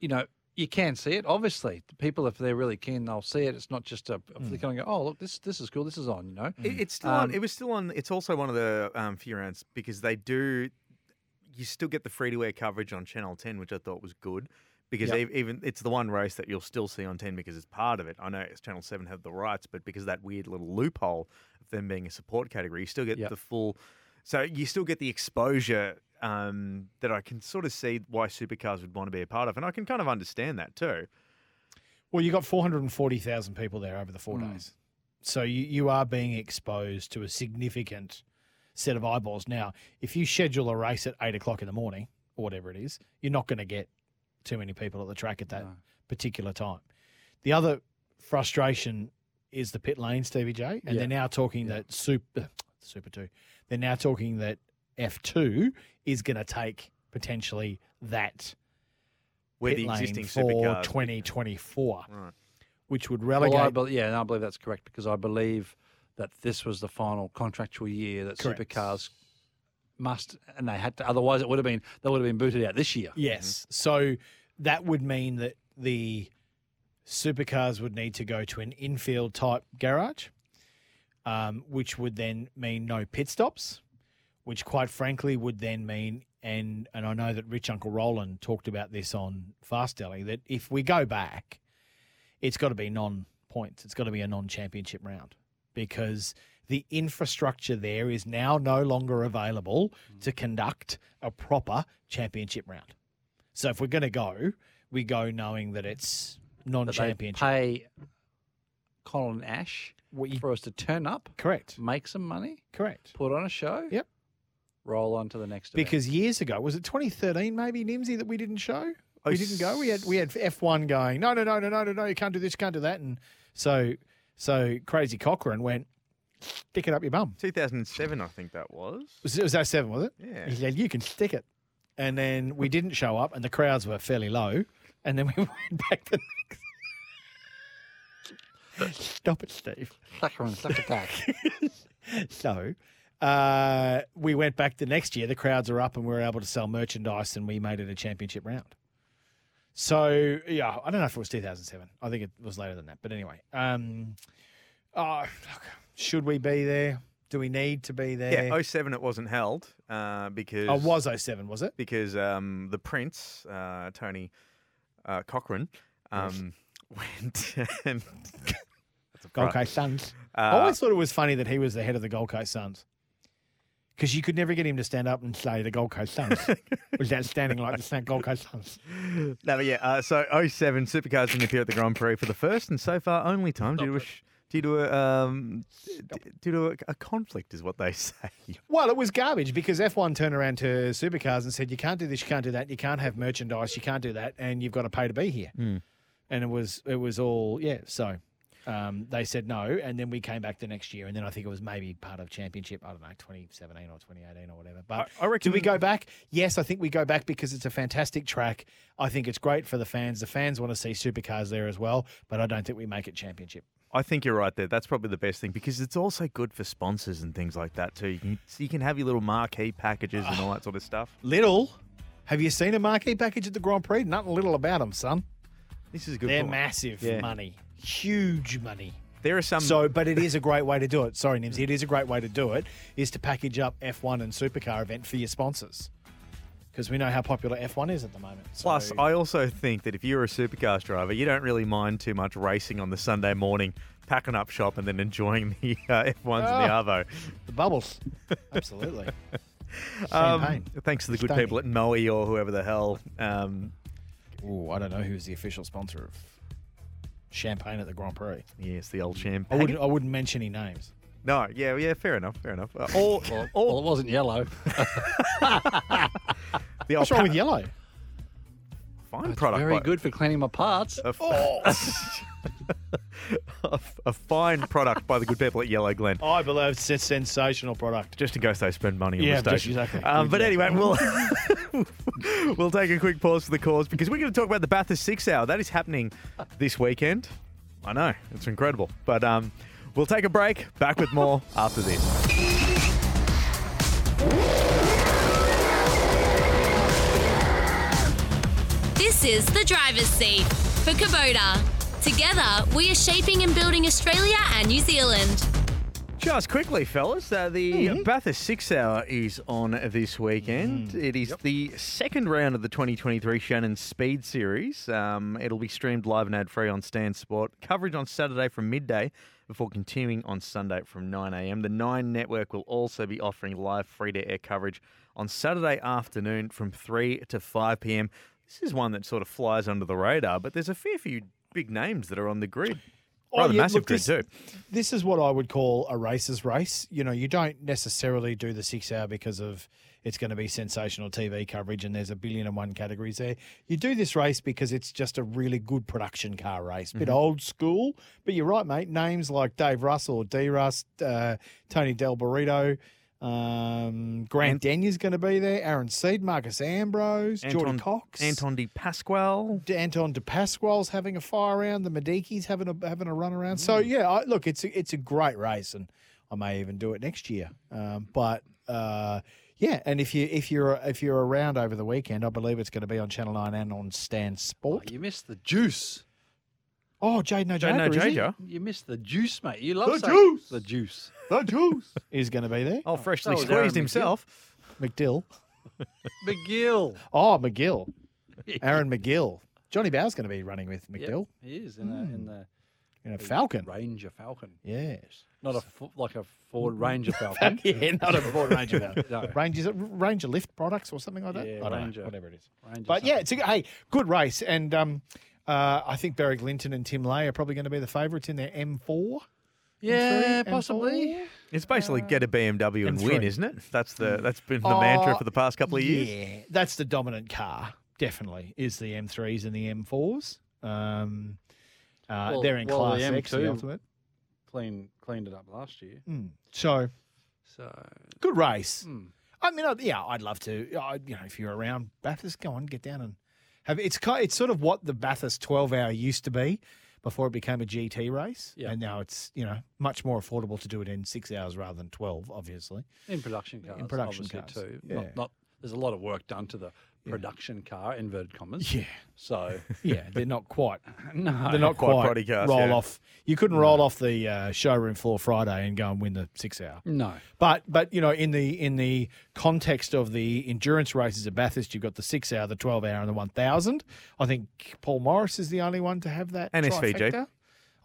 you know, you can see it. Obviously, the people if they're really keen, they'll see it. It's not just a, a flick on and go, oh look, this this is cool. This is on. You know, It, it's still Um, on. It was still on. It's also one of the um, few rounds because they do. You still get the free to air coverage on Channel Ten, which I thought was good. Because Yep. even it's the one race that you'll still see on Ten because it's part of it. I know it's Channel Seven have the rights, but because of that weird little loophole of them being a support category, you still get Yep. the full. So you still get the exposure um, that I can sort of see why supercars would want to be a part of, and I can kind of understand that too. Well, you got four hundred and forty thousand people there over the four Mm. days, so you you are being exposed to a significant set of eyeballs. Now, if you schedule a race at eight o'clock in the morning or whatever it is, you're not going to get too many people at the track at that particular time. The other frustration is the pit lane, Stevie J, and Yeah. they're now talking that super uh, super two. They're now talking that F two is going to take potentially that Where pit the lane existing for 2024, Right. which would Well, relegate. I bel yeah, and I believe that's correct because I believe that this was the final contractual year that Correct. supercars must, and they had to. Otherwise, it would have been they would have been booted out this year. Yes. So that would mean that the supercars would need to go to an infield type garage, um, which would then mean no pit stops, which quite frankly would then mean, and and I know that Rich Uncle Roland talked about this on Fast Deli, that if we go back, it's got to be non points. It's got to be a non championship round because the infrastructure there is now no longer available to mm. conduct a proper championship round. So if we're going to go, we go knowing that it's That they non-championship. pay Colin Ash for us to turn up, correct, make some money, correct, put on a show, yep, roll on to the next. event. Because years ago, was it 2013 maybe, Nimsy, that we didn't show? We didn't go. We had we had F1 going. No, no, no, no, no, no, no. You can't do this. You can't do that. And so so crazy Cochrane went stick it up your bum. 2007, I think that was. Was it was 07, was it? Yeah. He said you can stick it. And then we didn't show up, and the crowds were fairly low. And then we <laughs> went back the next. <laughs> Stop it, Steve. Cochrane, suck it back. <laughs> so uh, we went back the next year. The crowds are up, and we were able to sell merchandise, and we made it a championship round. So yeah, I don't know if it was 2007. I think it was later than that. But anyway, um, oh, look, should we be there? Do we need to be there? Yeah, 07 it wasn't held uh, because. Oh, was 07, was it? Because um, the Prince, uh, Tony uh, Cochrane, um, <laughs> went and. Gold <laughs> Coast Suns. Uh, I always thought it was funny that he was the head of the Gold Coast Suns. Because you could never get him to stand up and say the Gold Coast Suns <laughs> without standing like the St Gold Coast Suns. No, but yeah. Uh, so 07 supercars didn't appear at the Grand Prix for the first and so far only time due to a, due to a um, due to a, a conflict, is what they <laughs> say. Well, it was garbage because F1 turned around to supercars and said, you can't do this, you can't do that, you can't have merchandise, you can't do that, and you've got to pay to be here. Hmm. And it was it was all, yeah, so. Um, they said no, and then we came back the next year, and then I think it was maybe part of championship. I don't know, 2017 or 2018 or whatever. But I reckon- do we go back? Yes, I think we go back because it's a fantastic track. I think it's great for the fans. The fans want to see supercars there as well, but I don't think we make it championship. I think you're right there. That's probably the best thing because it's also good for sponsors and things like that too. You can, you can have your little marquee packages and all that sort of stuff. <sighs> Little, have you seen a marquee package at the Grand Prix? Nothing little about them, son. This is a good. They're point. massive Yeah. money, huge money. There are some. So, but it is a great way to do it. Sorry, Nimsy, it is a great way to do it. Is to package up F1 and supercar event for your sponsors, because we know how popular F1 is at the moment. So- Plus, I also think that if you're a supercars driver, you don't really mind too much racing on the Sunday morning, packing up shop, and then enjoying the uh, <laughs> F1s and the Ah, Arvo. the bubbles, absolutely. <laughs> Um, Champagne. thanks to the good Stoney. people at Moët or whoever the hell. Um, Oh, I don't know who's the official sponsor of champagne at the Grand Prix. yes, the old I champagne. wouldn't, I wouldn't mention any names. No, yeah, yeah, fair enough, fair enough. Uh, all, Well, all well, it wasn't yellow. <laughs> <laughs> the old What's wrong with yellow? Fine It's product. very by- good for cleaning my parts. <laughs> A fine product by the good people at Yellowglen. I believe it's a sensational product. Just in case they spend money on Yeah, the just station. exactly. Um, but Yeah. anyway, we'll <laughs> we'll take a quick pause for the cause because we're going to talk about the Bathurst Six Hour. That is happening this weekend. I know it's incredible, but um, we'll take a break. Back with more after this. This is the driver's seat for Kubota. Together, we are shaping and building Australia and New Zealand. Just quickly, fellas, uh, the Mm-hmm. Bathurst Six Hour is on this weekend. Mm. It is the second round of the 2023 Shannon Speed Series. Um, it'll be streamed live and ad free on Stan Sport. Coverage on Saturday from midday before continuing on Sunday from 9 a.m. The Nine Network will also be offering live free to air coverage on Saturday afternoon from 3 to 5 p.m. This is one that sort of flies under the radar, but there's a fair few big names that are on the grid. Oh, Rather yeah, massive look, grid this, too. This is what I would call a racer's race. You know, you don't necessarily do the six hour because of it's going to be sensational TV coverage and there's a billion and one categories there. You do this race because it's just a really good production car race. Bit Mm-hmm. old school, but you're right, mate. Names like Dave Russell, D Rust, uh, Tony D'Alberto. Um, Grant Denya's going to be there. Aaron Seed, Marcos Ambrose, Jordy Anton- Cox, Anton De Pasquale. Anton De Pasquale's having a fire around. The Mediki's having a having a run around. Mm. So yeah, I, look, it's a, it's a great race, and I may even do it next year. Um, but uh, yeah, and if you if you're if you're around over the weekend, I believe it's going to be on Channel Nine and on Stan Oh, Sport. you missed the juice. Oh, Jade No Jade No Jager, is he? Jager. You missed the juice, mate. You love The saying juice. The juice. The <laughs> juice is going to be there. Oh, freshly that was Aaron squeezed himself. McDill. McGill. Oh, McGill. <laughs> Aaron McGill. Johnny Bowe's going to be running with Yep, McDill he is in, the in the in a Falcon. Ranger Falcon. Yes. Not a fo- like a Ford <laughs> Ranger Falcon. yeah, not a Ford Ranger. Falcon. No. Ranger, is it Ranger Lift products or something like that? Yeah, I don't Ranger. know, whatever it is. Ranger But yeah, it's a hey, good race, and um, uh, I think Beric Lynton and Tim Lay are probably going to be the favourites in their M4. Yeah, M3, possibly. M4. It's basically get a BMW and M3. win, isn't it? That's the that's been the mantra Oh, for the past couple of years. Yeah, that's the dominant car. Definitely is the M3s and the M4s. Um, uh, Well- they're in well, the Class X, the M2 ultimate. Clean, cleaned it up last year. Mm. So So good race. hmm. I mean, I'd, yeah, I'd love to. I, you know, if you're around Bathurst, go on, get down and have. It's ki- it's sort of what the Bathurst 12 hour used to be before it became a GT race, Yeah. and now it's you know much more affordable to do it in six hours rather than 12. Obviously, in production cars, in production cars, too. yeah. Not, not there's a lot of work done to the production car, inverted commas. Yeah. So <laughs> yeah, they're not quite. <laughs> no, They're not quite quite, proddy cars, roll yeah. off. You couldn't roll off the uh, showroom floor Friday and go and win the six hour. no. But but you know in the in the context of the endurance races at Bathurst, you've got the six hour, the twelve hour, and the one thousand. I think Paul Morris is the only one to have that. And SVG. trifecta.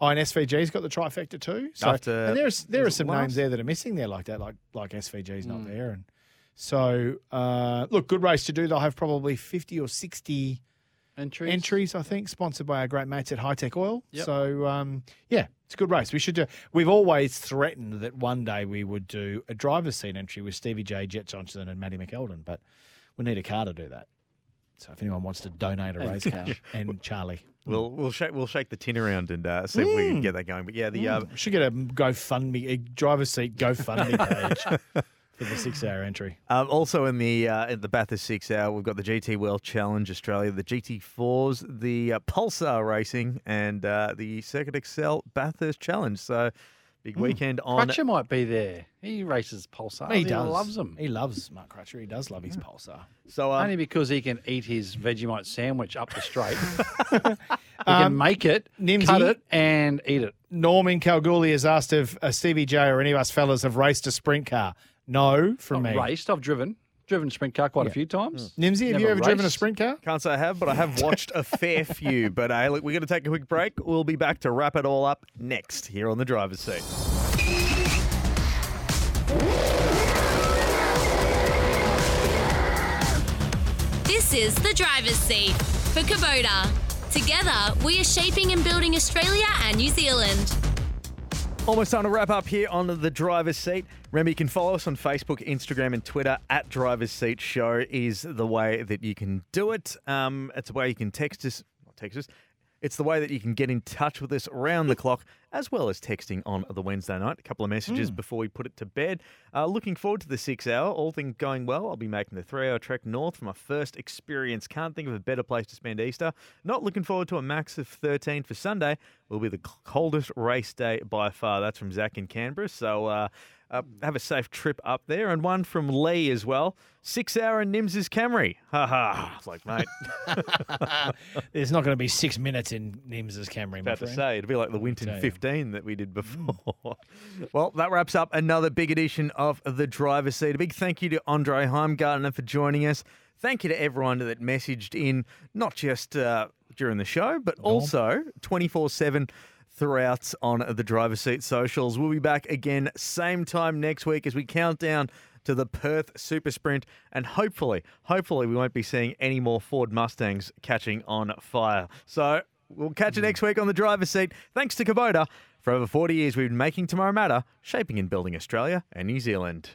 Oh, and SVG's got the trifecta too. So After- and there's there are was it some last? names there that are missing there like that, like like SVG's Mm. not there, and so uh, look, good race to do. They'll have probably fifty or sixty Entries. entries, I think, sponsored by our great mates at High Tech Oil. Yep. So um, yeah, it's a good race. We should do. We've always threatened that one day we would do a driver's seat entry with Stevie J, Jet Johnson, and Matty McElden, but we need a car to do that. So if anyone wants to donate a And race car, <laughs> and Charlie. We'll we'll shake we'll shake the tin around and uh, see if we can Mm. get that going. But yeah, the uh, Mm, should get a GoFundMe, a driver's seat GoFundMe <laughs> page for the six-hour entry. Um, also in the uh, in the Bathurst Six Hour, we've got the GT World Challenge Australia, the GT4s, the uh, Pulsar Racing, and uh, the Circuit Excel Bathurst Challenge. So big weekend on. Crutcher might be there. He races Pulsar. He does. loves them. He loves Mark Crutcher. He does love his Pulsar. So um, Only because he can eat his Vegemite sandwich up the straight. <laughs> he Um, can make it, Nimsy? cut it, and eat it. Norm in Kalgoorlie has asked if uh, Stevie J or any of us fellas have raced a sprint car. No, from Not me. raced. I've driven. Driven a sprint car quite a few times. Nimsy, have you Never ever driven a sprint car? Can't say I have, but I have watched a fair <laughs> few. But uh, look, we're going to take a quick break. We'll be back to wrap it all up next here on the driver's seat. This is the driver's seat for Kubota. Together, we are shaping and building Australia and New Zealand. Almost time to wrap up here on the driver's seat. Remember, you can follow us on Facebook, Instagram, and Twitter. At Driver's Seat Show is the way that you can do it. Um, it's a way you can text us, not text us. It's the way that you can get in touch with us around the clock, as well as texting on the Wednesday night. A couple of messages before we put it to bed. Uh, looking forward to the six hour. All things going well, I'll be making the three hour trek north for my first experience. Can't think of a better place to spend Easter. Not looking forward to a max of 13 for Sunday. Will be the coldest race day by far. That's from Zach in Canberra. So uh, uh, have a safe trip up there. And one from Lee as well. Six hour in Nims's Camry. Ha ha. <laughs> It's like, mate. <laughs> There's not going to be six minutes in Nims's Camry. my about to say. it'd be like the Winton 15 that we did before. <laughs> well, that wraps up another big edition of The Driver's Seat. A big thank you to Andre Heimgartner for joining us. Thank you to everyone that messaged in, not just uh, during the show, but also 24 7 throughout on the Driver's Seat socials. We'll be back again same time next week as we count down to the Perth Super Sprint, and hopefully, hopefully, we won't be seeing any more Ford Mustangs catching on fire. So we'll catch you mm. next week on the driver's seat. Thanks to Kubota. For over 40 years, we've been making tomorrow matter, shaping and building Australia and New Zealand.